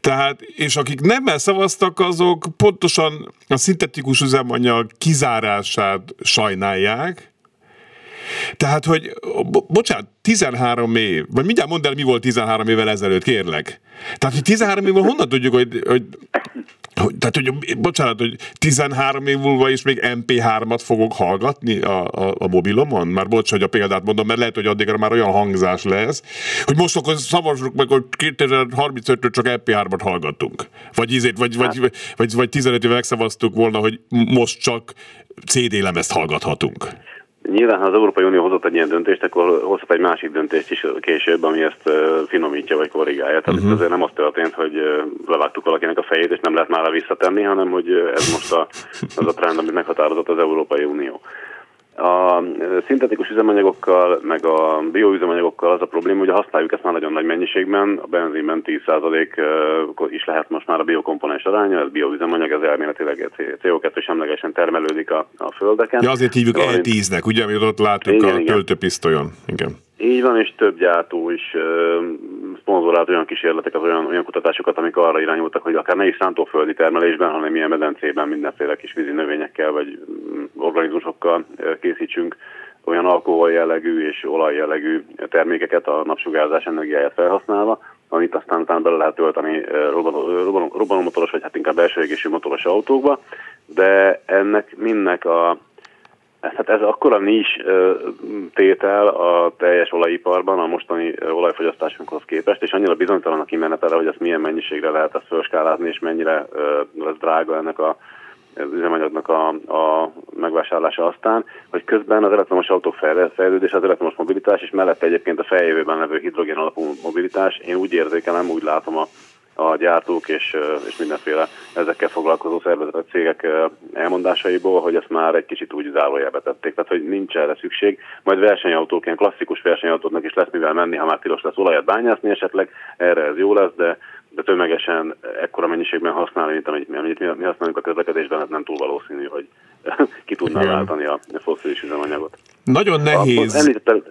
Tehát, és akik nemmel szavaztak, azok pontosan a szintetikus üzemanyag kizárását sajnálják, tehát, hogy, bo- bocsánat, 13 év, vagy mindjárt mondd el, mi volt 13 évvel ezelőtt, kérlek. Tehát, hogy 13 évvel honnan tudjuk, hogy, hogy Hogy, tehát, hogy bocsánat, hogy 13 év múlva is még MP3-at fogok hallgatni a, a, a mobilomon? Már bocs, hogy a példát mondom, mert lehet, hogy addigra már olyan hangzás lesz, hogy most akkor szavazzuk meg, hogy 2035-től csak MP3-at hallgatunk. Vagy, ízét, vagy, vagy, vagy, vagy, vagy 15 éve megszavaztuk volna, hogy most csak CD lemezt hallgathatunk. Nyilván, ha az Európai Unió hozott egy ilyen döntést, akkor hozhat egy másik döntést is később, ami ezt finomítja vagy korrigálja. Tehát uh-huh. azért nem az történt, hogy levágtuk valakinek a fejét, és nem lehet már visszatenni, hanem hogy ez most a, az a trend, amit meghatározott az Európai Unió. A szintetikus üzemanyagokkal, meg a bioüzemanyagokkal az a probléma, hogy használjuk ezt már nagyon nagy mennyiségben, a benzinben 10% is lehet most már a biokomponens aránya, ez bioüzemanyag, ez elméletileg CO2 semlegesen termelődik a, a földeken. Ja, azért hívjuk E10-nek, ugye, amit ott látunk igen, a töltőpisztolyon. Igen. Így van, és több gyártó is szponzorált olyan kísérletek, az olyan, olyan kutatásokat, amik arra irányultak, hogy akár ne is szántóföldi termelésben, hanem ilyen medencében mindenféle kis vízi növényekkel vagy mm, organizmusokkal készítsünk olyan alkohol jellegű és olaj jellegű termékeket a napsugárzás energiáját felhasználva, amit aztán utána bele lehet tölteni robbanómotoros, vagy hát inkább belső motoros autókba, de ennek mindnek a Hát ez akkora nincs tétel a teljes olajiparban a mostani olajfogyasztásunkhoz képest, és annyira bizonytalan a kimenetele, hogy ezt milyen mennyiségre lehet ezt felskálázni, és mennyire lesz drága ennek a az üzemanyagnak a, a megvásárlása aztán, hogy közben az elektromos autók fejlődés, az elektromos mobilitás, és mellette egyébként a feljövőben levő hidrogén alapú mobilitás, én úgy érzékelem, úgy látom a a gyártók és, és mindenféle ezekkel foglalkozó szervezetek, cégek elmondásaiból, hogy ezt már egy kicsit úgy zárójelbe tették, tehát hogy nincs erre szükség. Majd versenyautók, ilyen klasszikus versenyautóknak is lesz mivel menni, ha már tilos lesz olajat bányászni esetleg, erre ez jó lesz, de de tömegesen ekkora mennyiségben használni, mint amit, amit mi, mi használunk a közlekedésben, ez nem túl valószínű, hogy ki tudná váltani a fosszilis üzemanyagot. Nagyon nehéz. Említetted,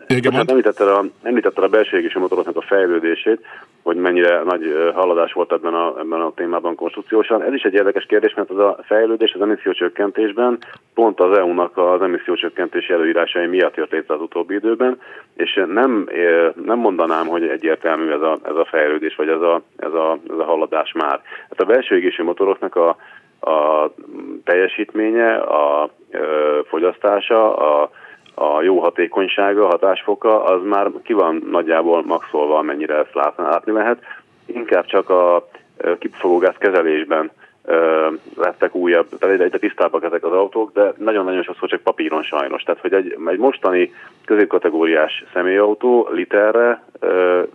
említetted, a, említetted a belső égési motoroknak a fejlődését, hogy mennyire nagy haladás volt ebben a, ebben a témában konstrukciósan. Ez is egy érdekes kérdés, mert az a fejlődés az emissziócsökkentésben pont az EU-nak az emissziócsökkentési előírásai miatt jött létre az utóbbi időben, és nem, nem mondanám, hogy egyértelmű ez a, ez a fejlődés, vagy ez a, ez, a, ez a haladás már. Hát a belső égési motoroknak a, a teljesítménye, a fogyasztása, a a jó hatékonysága, hatásfoka, az már ki van nagyjából maxolva, amennyire ezt látni lehet. Inkább csak a kipufogógáz kezelésben lettek újabb, tehát egyre tisztábbak ezek az autók, de nagyon-nagyon sokszor csak papíron sajnos. Tehát, hogy egy, egy mostani középkategóriás személyautó literre,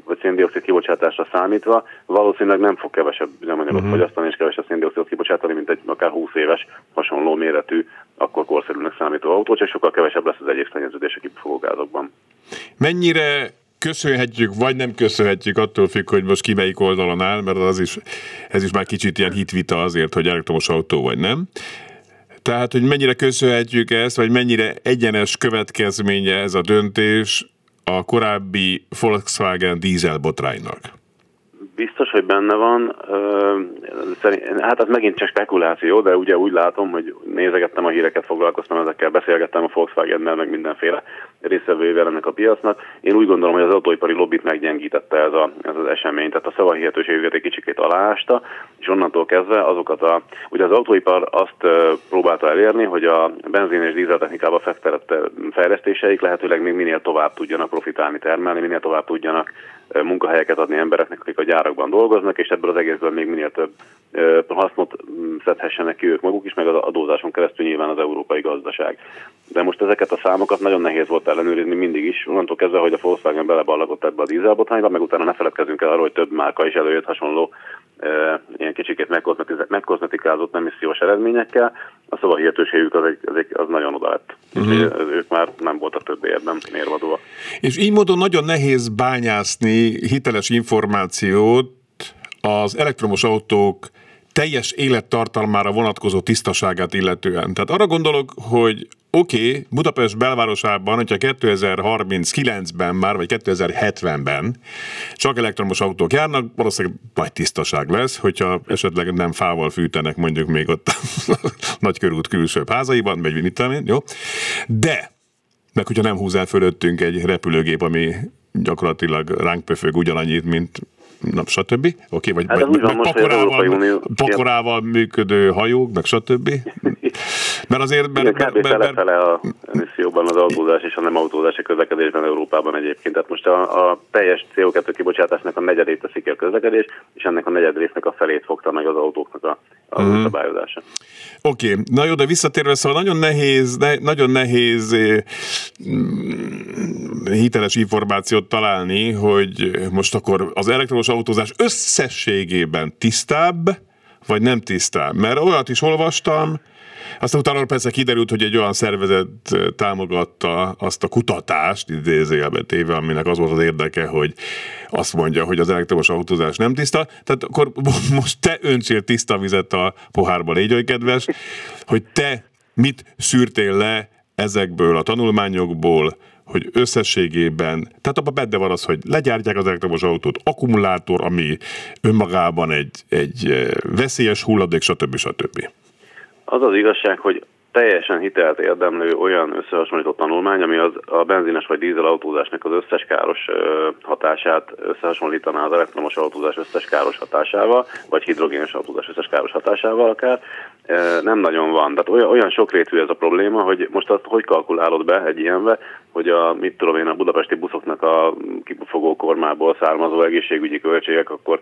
vagy széndiokszid kibocsátásra számítva valószínűleg nem fog kevesebb üzemanyagot uh-huh. fogyasztani és kevesebb széndiokszidot kibocsátani, mint egy akár 20 éves hasonló méretű, akkor korszerűnek számító autó, csak sokkal kevesebb lesz az egyéb szennyeződés a kipufogógázokban. Mennyire köszönhetjük, vagy nem köszönhetjük, attól függ, hogy most ki melyik oldalon áll, mert az is, ez is már kicsit ilyen hitvita azért, hogy elektromos autó vagy nem. Tehát, hogy mennyire köszönhetjük ezt, vagy mennyire egyenes következménye ez a döntés a korábbi Volkswagen dízel botránynak? Biztos, hogy benne van. Hát az megint csak spekuláció, de ugye úgy látom, hogy nézegettem a híreket, foglalkoztam ezekkel, beszélgettem a Volkswagen-nel, meg mindenféle részevőjével ennek a piacnak. Én úgy gondolom, hogy az autóipari lobbit meggyengítette ez, a, ez az esemény, tehát a szavahihetőségüket egy kicsikét aláásta, és onnantól kezdve azokat a... Ugye az autóipar azt próbálta elérni, hogy a benzin és dízeltechnikába fektetett fejlesztéseik lehetőleg még minél tovább tudjanak profitálni, termelni, minél tovább tudjanak munkahelyeket adni embereknek, akik a gyárakban dolgoznak, és ebből az egészből még minél több hasznot mm, szedhessenek ki ők maguk is, meg az adózáson keresztül nyilván az európai gazdaság. De most ezeket a számokat nagyon nehéz volt ellenőrizni mindig is, onnantól kezdve, hogy a Volkswagen beleballagott ebbe a dízelbotrányba, meg utána ne feledkezzünk el arról, hogy több márka is előjött hasonló ilyen kicsikét megkozmetikázott emissziós eredményekkel, a szavahihetőségük az, egy, az, egy, az nagyon oda lett. Uh-huh. Ők már nem voltak többé ebben mérvadóak. És így módon nagyon nehéz bányászni hiteles információt az elektromos autók teljes élettartalmára vonatkozó tisztaságát illetően. Tehát arra gondolok, hogy oké, okay, Budapest belvárosában, hogyha 2039-ben már, vagy 2070-ben csak elektromos autók járnak, valószínűleg nagy tisztaság lesz, hogyha esetleg nem fával fűtenek mondjuk még ott a nagykörút külső házaiban, vagy mit tudom én, jó? De, meg hogyha nem húz el fölöttünk egy repülőgép, ami gyakorlatilag ránk pöfög ugyanannyit, mint na, stb. Oké, okay, vagy, hát vagy pakorával, Unió... pakorával működő hajók, meg stb. Mert azért... Mert, Igen, kb. Mert, fele a emisszióban az autózás és a nem autózási közlekedésben Európában egyébként. Tehát most a, a teljes CO2 kibocsátásnak a negyedét teszik ki a közlekedés, és ennek a negyed résznek a felét fogta meg az autóknak a, a uh-huh. szabályozása. Oké, okay. na jó, de visszatérve, szóval nagyon nehéz, ne, nagyon nehéz eh, mm, hiteles információt találni, hogy most akkor az elektromos autózás összességében tisztább, vagy nem tisztább. Mert olyat is olvastam, aztán utána persze kiderült, hogy egy olyan szervezet támogatta azt a kutatást, idézőjelben téve, aminek az volt az érdeke, hogy azt mondja, hogy az elektromos autózás nem tiszta. Tehát akkor most te öntsél tiszta vizet a pohárba, légy oly kedves, hogy te mit szűrtél le ezekből a tanulmányokból, hogy összességében, tehát abban benne van az, hogy legyártják az elektromos autót, akkumulátor, ami önmagában egy, egy veszélyes hulladék, stb. stb. Az az igazság, hogy teljesen hitelt érdemlő olyan összehasonlított tanulmány, ami az, a benzines vagy dízel autózásnak az összes káros hatását összehasonlítaná az elektromos autózás összes káros hatásával, vagy hidrogénes autózás összes káros hatásával akár, nem nagyon van. Tehát olyan, olyan sokrétű ez a probléma, hogy most azt hogy kalkulálod be egy ilyenbe, hogy a, mit tudom én, a budapesti buszoknak a kipufogó kormából származó egészségügyi költségek, akkor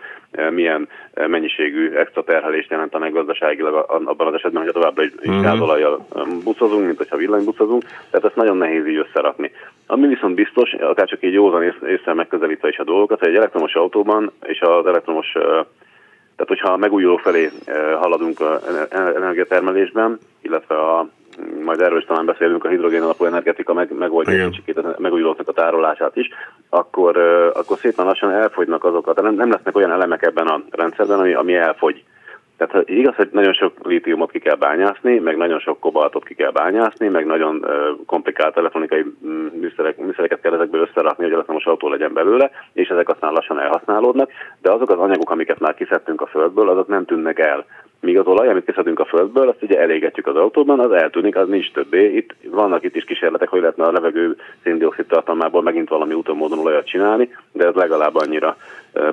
milyen mennyiségű extra terhelést jelentenek gazdaságilag abban az esetben, hogy továbbra is mm-hmm. gázolajjal buszozunk, mint hogyha villanybuszozunk, tehát ezt nagyon nehéz így összerakni. Ami viszont biztos, akár csak egy józan észre megközelítve is a dolgokat, hogy egy elektromos autóban és az elektromos tehát, hogyha a megújuló felé haladunk a energiatermelésben, illetve a majd erről is talán beszélünk, a hidrogén alapú energetika meg, megoldja egy kicsit megújulóknak a tárolását is, akkor, akkor szépen lassan elfogynak azokat, nem, nem lesznek olyan elemek ebben a rendszerben, ami, ami elfogy. Tehát igaz, hogy nagyon sok lítiumot ki kell bányászni, meg nagyon sok kobaltot ki kell bányászni, meg nagyon komplikált elektronikai mm, műszerek, műszereket kell ezekből összerakni, hogy elektromos autó legyen belőle, és ezek aztán lassan elhasználódnak, de azok az anyagok, amiket már kiszedtünk a földből, azok nem tűnnek el. Míg az olaj, amit kiszedünk a földből, azt ugye elégetjük az autóban, az eltűnik, az nincs többé. Itt vannak itt is kísérletek, hogy lehetne a levegő széndiokszid tartalmából megint valami úton módon olajat csinálni, de ez legalább annyira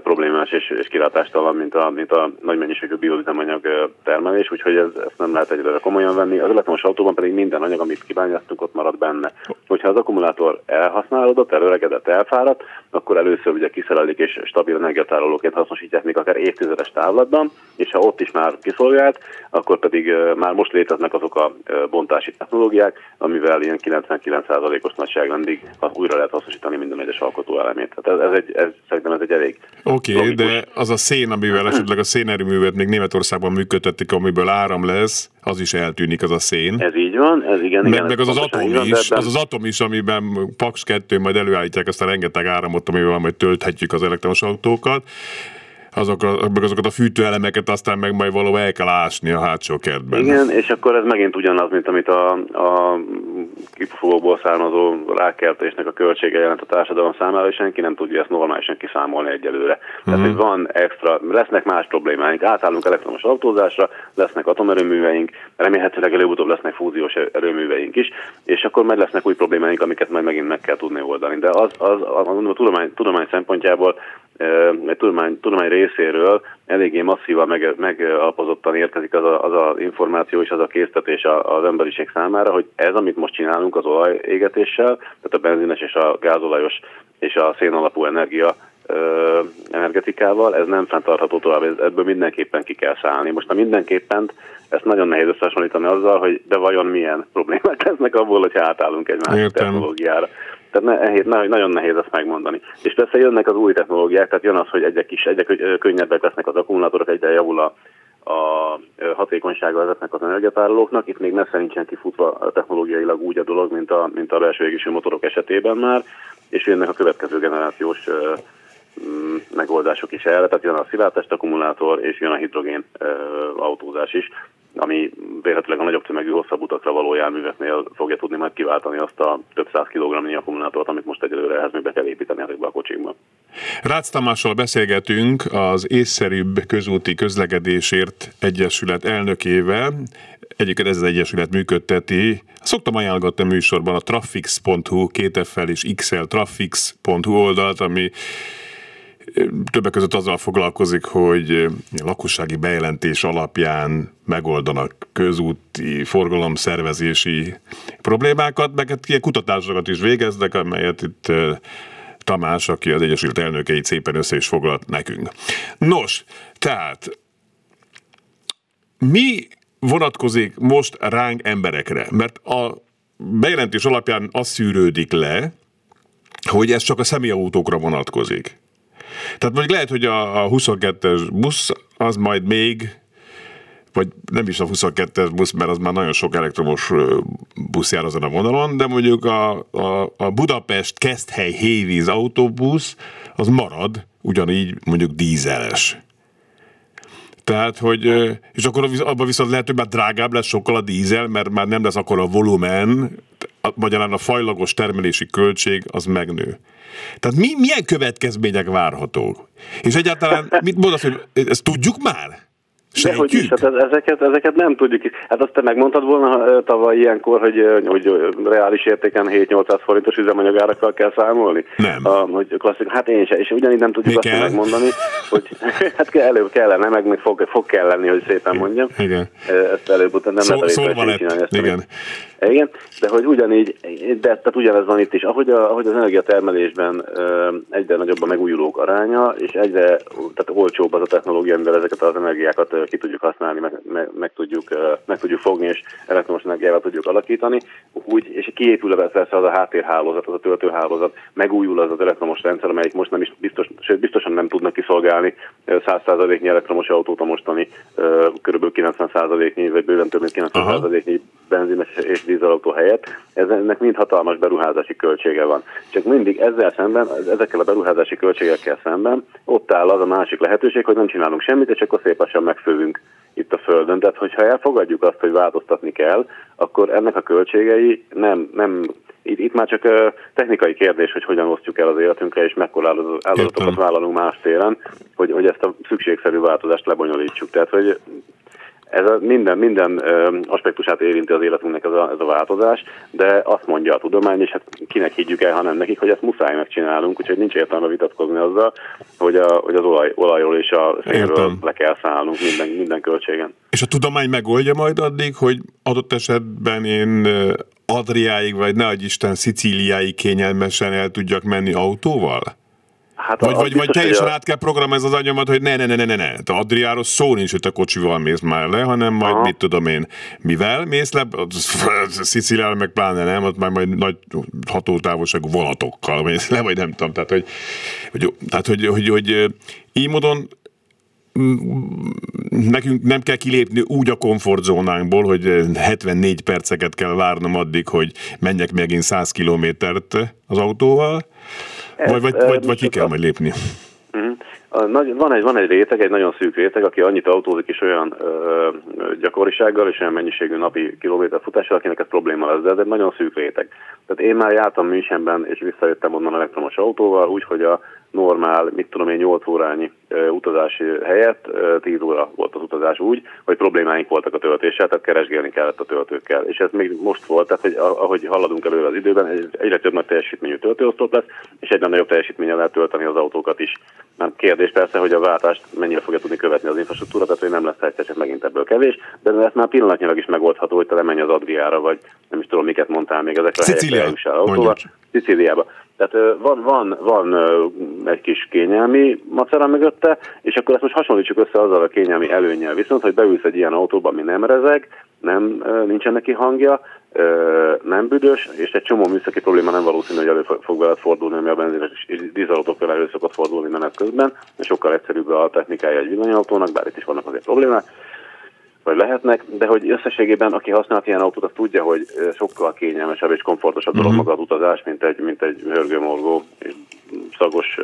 problémás és, és kilátástalan, mint a, mint a nagy mennyiségű bioüzemanyag termelés, úgyhogy ez, ezt nem lehet egyre komolyan venni. Az elektromos autóban pedig minden anyag, amit kibányáztunk, ott marad benne. Hogyha az akkumulátor elhasználódott, előregedett, elfáradt, akkor először ugye kiszerelik és stabil energiatárolóként hasznosítják még akár évtizedes távlatban, és ha ott is már kiszolgált, akkor pedig már most léteznek azok a bontási technológiák, amivel ilyen 99%-os nagyságrendig újra lehet hasznosítani minden egyes alkotóelemét. Tehát ez, ez, egy, ez szerintem ez egy elég Oké, okay, de az a szén, amivel esetleg a szénerőművet még Németországban működtetik, amiből áram lesz, az is eltűnik, az a szén. Ez így van, ez igen. Meg, igen meg az az atom van, is, az az atom is, amiben Pax 2 majd előállítják azt a rengeteg áramot, amivel majd tölthetjük az elektromos autókat azok a, meg azokat a fűtőelemeket aztán meg majd valahol el kell ásni a hátsó kertben. Igen, és akkor ez megint ugyanaz, mint amit a, a kipufogóból származó rákeltésnek a költsége jelent a társadalom számára, és senki nem tudja ezt normálisan kiszámolni egyelőre. Tehát, uh-huh. hogy van extra, lesznek más problémáink, átállunk elektromos autózásra, lesznek atomerőműveink, remélhetőleg előbb-utóbb lesznek fúziós erőműveink is, és akkor majd lesznek új problémáink, amiket majd megint meg kell tudni oldani. De az, az a, a, a tudomány, tudomány szempontjából egy tudomány, tudomány részéről eléggé masszívan meg, megalapozottan érkezik az a, az a információ és az a késztetés az emberiség számára, hogy ez, amit most csinálunk az olajégetéssel, tehát a benzines és a gázolajos és a szénalapú energia ö, energetikával, ez nem fenntartható tovább, ebből mindenképpen ki kell szállni. Most a mindenképpen ezt nagyon nehéz összehasonlítani azzal, hogy de vajon milyen problémák lesznek abból, hogy átállunk egy másik Értem. technológiára. Tehát ne, nagyon nehéz ezt megmondani. És persze jönnek az új technológiák, tehát jön az, hogy egyre kis, egyre könnyebbek lesznek az akkumulátorok, egyre javul a, a hatékonysága ezeknek az energiatárolóknak. Itt még messze nincsen kifutva technológiailag úgy a dolog, mint a, mint a belső égésű motorok esetében már, és jönnek a következő generációs megoldások is erre, tehát jön a szilárdtest akkumulátor, és jön a hidrogén autózás is ami vélhetőleg a nagyobb tömegű hosszabb utakra való járműveknél fogja tudni majd kiváltani azt a több száz kilogramnyi akkumulátort, amit most egyelőre ehhez még be kell építeni ezekbe a kocsikba. Rácz Tamással beszélgetünk az észszerűbb közúti közlekedésért egyesület elnökével. Egyébként ez az egyesület működteti. Szoktam ajánlgatni a műsorban a trafix.hu, két f és xl trafix.hu oldalt, ami többek között azzal foglalkozik, hogy lakossági bejelentés alapján megoldanak közúti forgalomszervezési problémákat, meg hát ilyen kutatásokat is végeznek, amelyet itt Tamás, aki az Egyesült Elnökeit szépen össze is foglalt nekünk. Nos, tehát mi vonatkozik most ránk emberekre? Mert a bejelentés alapján az szűrődik le, hogy ez csak a személyautókra vonatkozik. Tehát mondjuk lehet, hogy a, a 22-es busz az majd még vagy nem is a 22-es busz, mert az már nagyon sok elektromos busz jár azon a vonalon, de mondjuk a, a, a Budapest Keszthely Hévíz autóbusz az marad ugyanígy mondjuk dízeles. Tehát, hogy, és akkor abban viszont lehet, hogy már drágább lesz sokkal a dízel, mert már nem lesz akkor a volumen, magyarán a fajlagos termelési költség az megnő. Tehát mi, milyen következmények várhatók? És egyáltalán mit mondasz, hogy ezt tudjuk már? Dehogy is, hát ezeket, ezeket nem tudjuk. Hát azt te megmondtad volna tavaly ilyenkor, hogy, hogy reális értéken 7-800 forintos üzemanyagárakkal kell számolni? Nem. A, hogy klasszik, hát én sem, és ugyanígy nem tudjuk Mi azt kell? megmondani, hogy hát előbb kellene, meg, meg fog, fog kell lenni, hogy szépen mondjam. Igen. Ezt előbb-utána nem Szó, lehet szóval csinálni. Ezt igen. Igen, de hogy ugyanígy, de tehát ugyanez van itt is, ahogy, a, ahogy az energiatermelésben egyre nagyobb a megújulók aránya, és egyre tehát olcsóbb az a technológia, amivel ezeket az energiákat ki tudjuk használni, meg, meg, meg, tudjuk, meg tudjuk fogni, és elektromos energiával tudjuk alakítani, úgy, és kiépül persze az a háttérhálózat, az a töltőhálózat, megújul az az elektromos rendszer, amelyik most nem is biztos, sőt, biztosan nem tudnak kiszolgálni 100%-nyi elektromos autót a mostani kb. 90%-nyi, vagy bőven több mint 90%-nyi benzines és dízelautó helyett. Ez, ennek mind hatalmas beruházási költsége van. Csak mindig ezzel szemben, ezekkel a beruházási költségekkel szemben ott áll az a másik lehetőség, hogy nem csinálunk semmit, és akkor szép lassan megfővünk itt a Földön. Tehát, hogyha elfogadjuk azt, hogy változtatni kell, akkor ennek a költségei nem, nem itt, itt már csak uh, technikai kérdés, hogy hogyan osztjuk el az életünkre, és mekkora áldozatokat vállalunk más téren, hogy, hogy ezt a szükségszerű változást lebonyolítsuk. Tehát, hogy ez a minden, minden aspektusát érinti az életünknek ez a, ez a változás, de azt mondja a tudomány, és hát kinek higgyük el, ha nem nekik, hogy ezt muszáj megcsinálunk, úgyhogy nincs értelme vitatkozni azzal, hogy, a, hogy az olaj, olajról és a szénről le kell szállnunk minden, minden költségen. És a tudomány megoldja majd addig, hogy adott esetben én Adriáig, vagy ne Isten Szicíliáig kényelmesen el tudjak menni autóval? Hát vagy, vagy, vagy teljesen a... át kell programozni az agyamat, hogy ne, ne, ne, ne, ne, ne. Te Adriáról szó nincs, hogy te kocsival mész már le, hanem majd Aha. mit tudom én, mivel mész le, Sziciliára meg pláne nem, ott már majd nagy hatótávolságú vonatokkal mész le, vagy nem tudom. Tehát, hogy, hogy, tehát, hogy, hogy, hogy így módon nekünk nem kell kilépni úgy a komfortzónánkból, hogy 74 perceket kell várnom addig, hogy menjek megint 100 kilométert az autóval, vagy, vagy, vagy, vagy ki kell majd lépni? Uh-huh. Van egy, van egy réteg, egy nagyon szűk réteg, aki annyit autózik is olyan ö, gyakorisággal és olyan mennyiségű napi kilométer futással, akinek ez probléma lesz, de ez egy nagyon szűk réteg. Tehát én már jártam Münchenben, és visszajöttem onnan elektromos autóval, úgyhogy a normál, mit tudom én, 8 órányi utazási helyett 10 óra volt az utazás úgy, hogy problémáink voltak a töltéssel, tehát keresgélni kellett a töltőkkel. És ez még most volt, tehát hogy ahogy haladunk előre az időben, egyre több nagy teljesítményű töltőoszlop lesz, és egyre nagyobb teljesítménye lehet tölteni az autókat is. Nem kérdés persze, hogy a váltást mennyire fogja tudni követni az infrastruktúra, tehát hogy nem lesz egyszer csak megint ebből kevés, de ez már pillanatnyilag is megoldható, hogy te lemenj az Adriára, vagy nem is tudom, miket mondtál még ezekre a helyekre autóval. Szicíliába. Tehát van, van, van egy kis kényelmi macera mögötte, és akkor ezt most hasonlítsuk össze azzal a kényelmi előnyel. Viszont, hogy beülsz egy ilyen autóba, ami nem rezeg, nem, nincsen neki hangja, nem büdös, és egy csomó műszaki probléma nem valószínű, hogy elő fog veled fordulni, ami a benzines és dízelautókkal elő szokott fordulni menet közben, és sokkal egyszerűbb a technikája egy villanyautónak, bár itt is vannak azért problémák vagy lehetnek, de hogy összességében, aki használt ilyen autót, az tudja, hogy sokkal kényelmesebb és komfortosabb dolog uh-huh. maga az utazás, mint egy, mint egy hörgőmorgó, szagos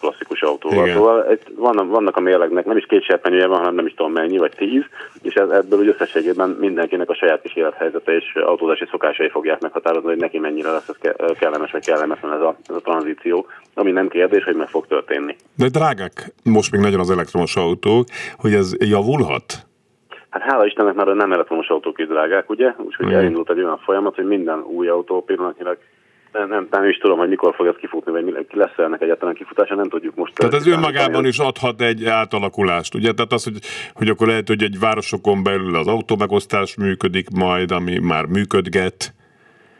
klasszikus autóval. Igen. Szóval vannak, vannak a mérlegnek, nem is két serpenyője van, hanem nem is tudom mennyi, vagy tíz, és ez, ebből úgy összességében mindenkinek a saját kis élethelyzete és autózási szokásai fogják meghatározni, hogy neki mennyire lesz ez kellemes vagy kellemetlen ez a, ez a tranzíció, ami nem kérdés, hogy meg fog történni. De drágák most még nagyon az elektromos autók, hogy ez javulhat? Hát hála Istennek már nem elektromos autók is drágák, ugye? Úgyhogy mm. elindult egy olyan folyamat, hogy minden új autó pillanatnyilag Nem, nem, nem is tudom, hogy mikor fog ez kifutni, vagy lesz ennek egyáltalán kifutása, nem tudjuk most. Tehát ez önmagában is adhat egy átalakulást, ugye? Tehát az, hogy, hogy akkor lehet, hogy egy városokon belül az autómegosztás működik majd, ami már működget.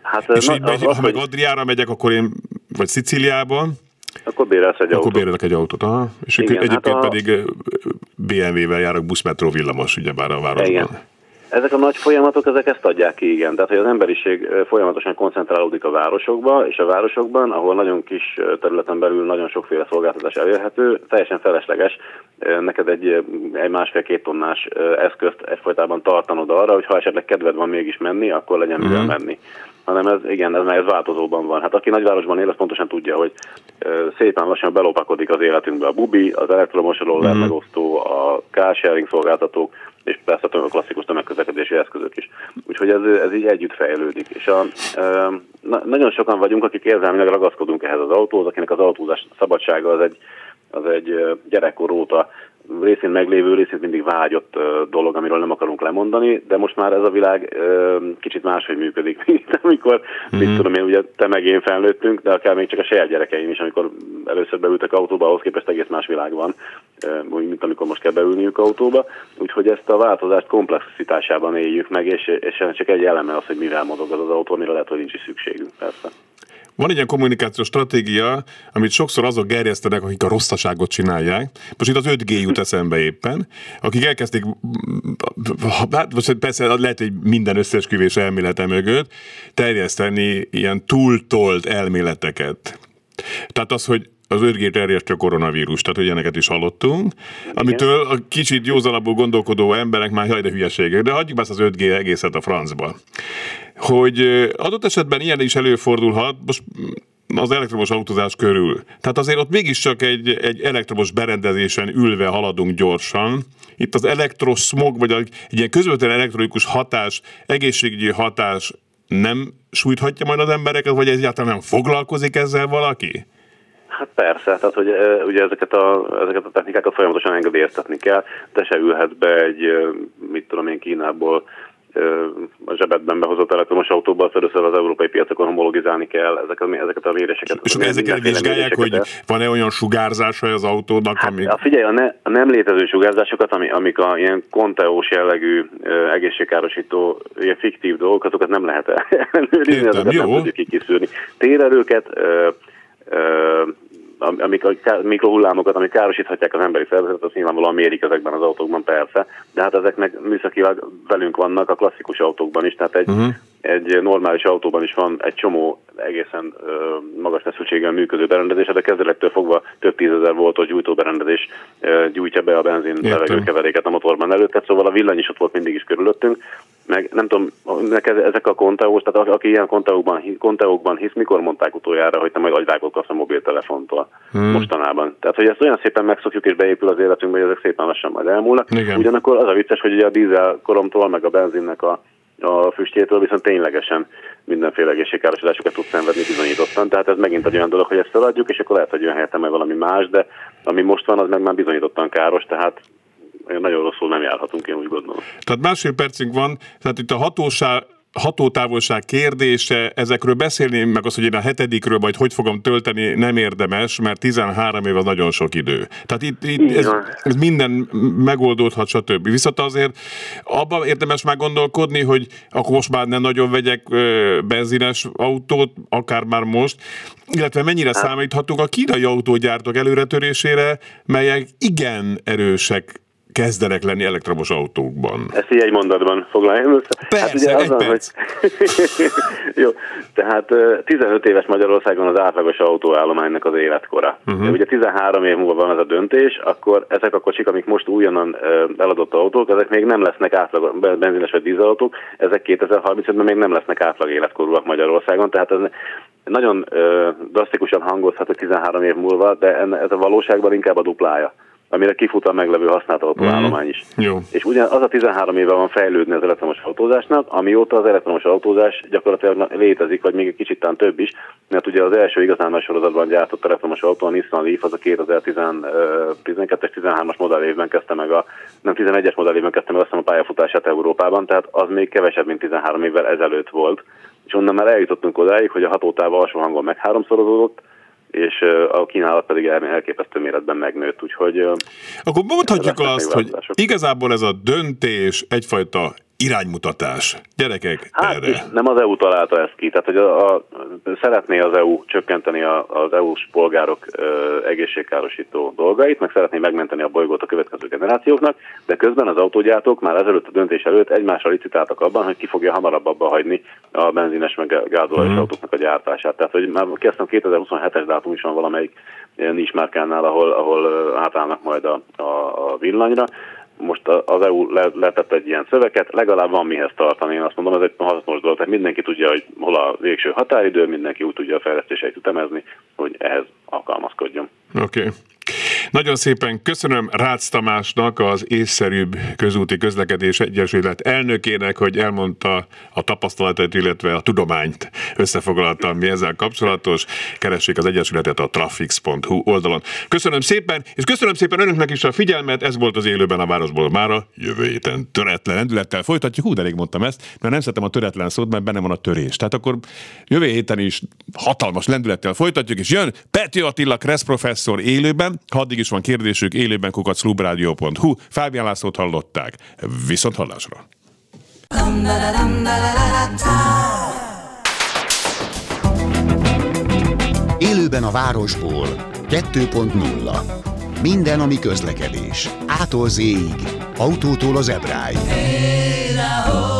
Hát, és na, így megy, az, ha meg Adriára megyek, akkor én, vagy Szicíliában, akkor bérelsz egy akkor autót. bérelek egy autót, aha. És Igen, egyébként hát a... pedig BMW-vel járok buszmetró villamos, ugyebár a városban. Igen. Ezek a nagy folyamatok, ezek ezt adják ki, igen. Tehát, hogy az emberiség folyamatosan koncentrálódik a városokba, és a városokban, ahol nagyon kis területen belül nagyon sokféle szolgáltatás elérhető, teljesen felesleges neked egy, egy másfél-két tonnás eszközt egyfolytában tartanod arra, hogy ha esetleg kedved van mégis menni, akkor legyen mivel mm-hmm. menni hanem ez, igen, ez, ez változóban van. Hát aki nagyvárosban él, az pontosan tudja, hogy szépen lassan belopakodik az életünkbe a bubi, az elektromos roller mm. megosztó, a carsharing szolgáltatók, és persze a klasszikus tömegközlekedési eszközök is. Úgyhogy ez, ez így együtt fejlődik. És a, na, nagyon sokan vagyunk, akik érzelmileg ragaszkodunk ehhez az autóhoz, akinek az autózás szabadsága az egy, az egy gyerekkor óta részén meglévő, részén mindig vágyott dolog, amiről nem akarunk lemondani, de most már ez a világ kicsit máshogy működik, mint amikor, mm-hmm. mit tudom én, ugye te meg én felnőttünk, de akár még csak a saját gyerekeim is, amikor először beültek autóba, ahhoz képest egész más világ van, mint amikor most kell beülniük autóba. Úgyhogy ezt a változást komplexitásában éljük meg, és, és csak egy eleme az, hogy mivel mozog az az autó, amire lehet, hogy nincs is szükségünk, persze. Van egy ilyen kommunikációs stratégia, amit sokszor azok gerjesztenek, akik a rosszaságot csinálják. Most itt az 5G jut eszembe éppen, akik elkezdték, hát persze lehet, hogy minden összesküvés elmélete mögött terjeszteni ilyen túltolt elméleteket. Tehát az, hogy az 5G terjesztő koronavírus, tehát hogy ilyeneket is hallottunk, amitől a kicsit józanabbul gondolkodó emberek már jaj, de hülyeségek, de hagyjuk ezt az 5G egészet a francba. Hogy adott esetben ilyen is előfordulhat, most az elektromos autózás körül. Tehát azért ott mégiscsak egy, egy elektromos berendezésen ülve haladunk gyorsan. Itt az elektroszmog, vagy egy ilyen közvetlen elektronikus hatás, egészségügyi hatás nem sújthatja majd az embereket, vagy egyáltalán nem foglalkozik ezzel valaki? Hát persze, tehát hogy ugye ezeket a, ezeket a technikákat folyamatosan engedélyeztetni kell, te se ülhetsz be egy, mit tudom én, Kínából a zsebedben behozott elektromos autóba, azt először az európai piacokon homologizálni kell ezeket, ezeket a méréseket. És akkor ezeket vizsgálják, hogy van-e olyan sugárzása az autónak, hát, ami... Figyelj, a, ne, a nem létező sugárzásokat, ami, amik a ilyen konteós jellegű egészségkárosító, ilyen fiktív dolgok, azokat nem lehet ellenőrizni, azokat jó. nem tudjuk kikiszűrni. Térerőket, ö, amik a mikrohullámokat, amik károsíthatják az emberi szervezetet, az nyilvánvalóan mérik ezekben az autókban persze, de hát ezeknek műszakilag velünk vannak a klasszikus autókban is, tehát egy, uh-huh. Egy normális autóban is van egy csomó egészen ö, magas feszültséggel működő berendezés, de kezdetektől fogva több tízezer voltos gyújtóberendezés ö, gyújtja be a benzin levegőkeveréket a motorban előtt, szóval a villany is ott volt mindig is körülöttünk, meg nem tudom, ezek a konteós, tehát aki ilyen konteókban, konteókban hisz, mikor mondták utoljára, hogy te majd agyvágót kapsz a mobiltelefontól hmm. mostanában. Tehát, hogy ezt olyan szépen megszokjuk és beépül az életünkbe, hogy ezek szépen lassan majd elmúlnak. Igen. Ugyanakkor az a vicces, hogy ugye a dízel koromtól, meg a benzinnek a a füstjétől viszont ténylegesen mindenféle egészségkárosodásokat tud szenvedni bizonyítottan. Tehát ez megint egy olyan dolog, hogy ezt feladjuk, és akkor lehet, hogy jön helyette meg valami más, de ami most van, az meg már bizonyítottan káros, tehát nagyon rosszul nem járhatunk, én úgy gondolom. Tehát másfél percünk van, tehát itt a hatóság, hatótávolság kérdése, ezekről beszélni, meg az, hogy én a hetedikről majd hogy fogom tölteni, nem érdemes, mert 13 év az nagyon sok idő. Tehát itt, itt ez, ez minden megoldódhat, stb. Viszont azért abban érdemes már gondolkodni, hogy akkor most már nem nagyon vegyek benzines autót, akár már most, illetve mennyire hát. számíthatunk a kínai autógyártók előretörésére, melyek igen erősek kezdenek lenni elektromos autókban. Ezt így egy mondatban foglaljam össze. Persze, hát ugye egy azon, perc. Hogy... Jó, tehát 15 éves Magyarországon az átlagos autóállománynak az életkora. Uh-huh. Ugye 13 év múlva van ez a döntés, akkor ezek a kocsik, amik most újonnan eladott autók, ezek még nem lesznek átlag benzines vagy dízelautók, ezek 2035-ben még nem lesznek átlag életkorúak Magyarországon, tehát ez nagyon drasztikusan hangozhat, hogy 13 év múlva, de ez a valóságban inkább a duplája amire kifut a meglevő használt autóállomány is. Mm, jó. És ugyan az a 13 éve van fejlődni az elektromos autózásnak, amióta az elektromos autózás gyakorlatilag létezik, vagy még egy kicsit tán több is, mert ugye az első igazán nagy sorozatban gyártott elektromos autó, a Nissan Leaf, az a 2012-es, 13-as modellévben kezdte meg a, nem 11-es modellévben kezdte meg azt a pályafutását Európában, tehát az még kevesebb, mint 13 évvel ezelőtt volt és onnan már eljutottunk odáig, hogy a hatótáv alsó hangon meg háromszorozódott, és a kínálat pedig elképesztő méretben megnőtt, úgyhogy... Akkor mondhatjuk azt, hogy igazából ez a döntés egyfajta iránymutatás. Gyerekek, hát erre. nem az EU találta ezt ki. Tehát, hogy a, a, szeretné az EU csökkenteni a, az EU-s polgárok ö, egészségkárosító dolgait, meg szeretné megmenteni a bolygót a következő generációknak, de közben az autógyártók már ezelőtt a döntés előtt egymással licitáltak abban, hogy ki fogja hamarabb abba hagyni a benzines meg gázolajos mm. autóknak a gyártását. Tehát, hogy már kezdtem 2027-es dátum is van valamelyik nincs márkánál, ahol, ahol átállnak majd a, a, a villanyra most az EU letett egy ilyen szöveget, legalább van mihez tartani. Én azt mondom, ez egy hasznos dolog, tehát mindenki tudja, hogy hol a végső határidő, mindenki úgy tudja a fejlesztéseit ütemezni, hogy ehhez alkalmazkodjon. Oké. Okay. Nagyon szépen köszönöm Rácz Tamásnak, az észszerűbb közúti közlekedés egyesület elnökének, hogy elmondta a tapasztalatait, illetve a tudományt összefoglalta, mi ezzel kapcsolatos. Keressék az egyesületet a trafix.hu oldalon. Köszönöm szépen, és köszönöm szépen önöknek is a figyelmet, ez volt az élőben a városból mára. Jövő héten töretlen lendülettel folytatjuk. Hú, de elég mondtam ezt, mert nem szeretem a töretlen szót, mert benne van a törés. Tehát akkor jövő héten is hatalmas lendülettel folytatjuk, és jön Peti Attila Kressz professzor élőben. Ha addig is van kérdésük, élőben kukaclubradio.hu. Fábián Lászlót hallották. Viszont hallásra. Élőben a városból 2.0 Minden, ami közlekedés. Ától z autótól az ebráig. Hey,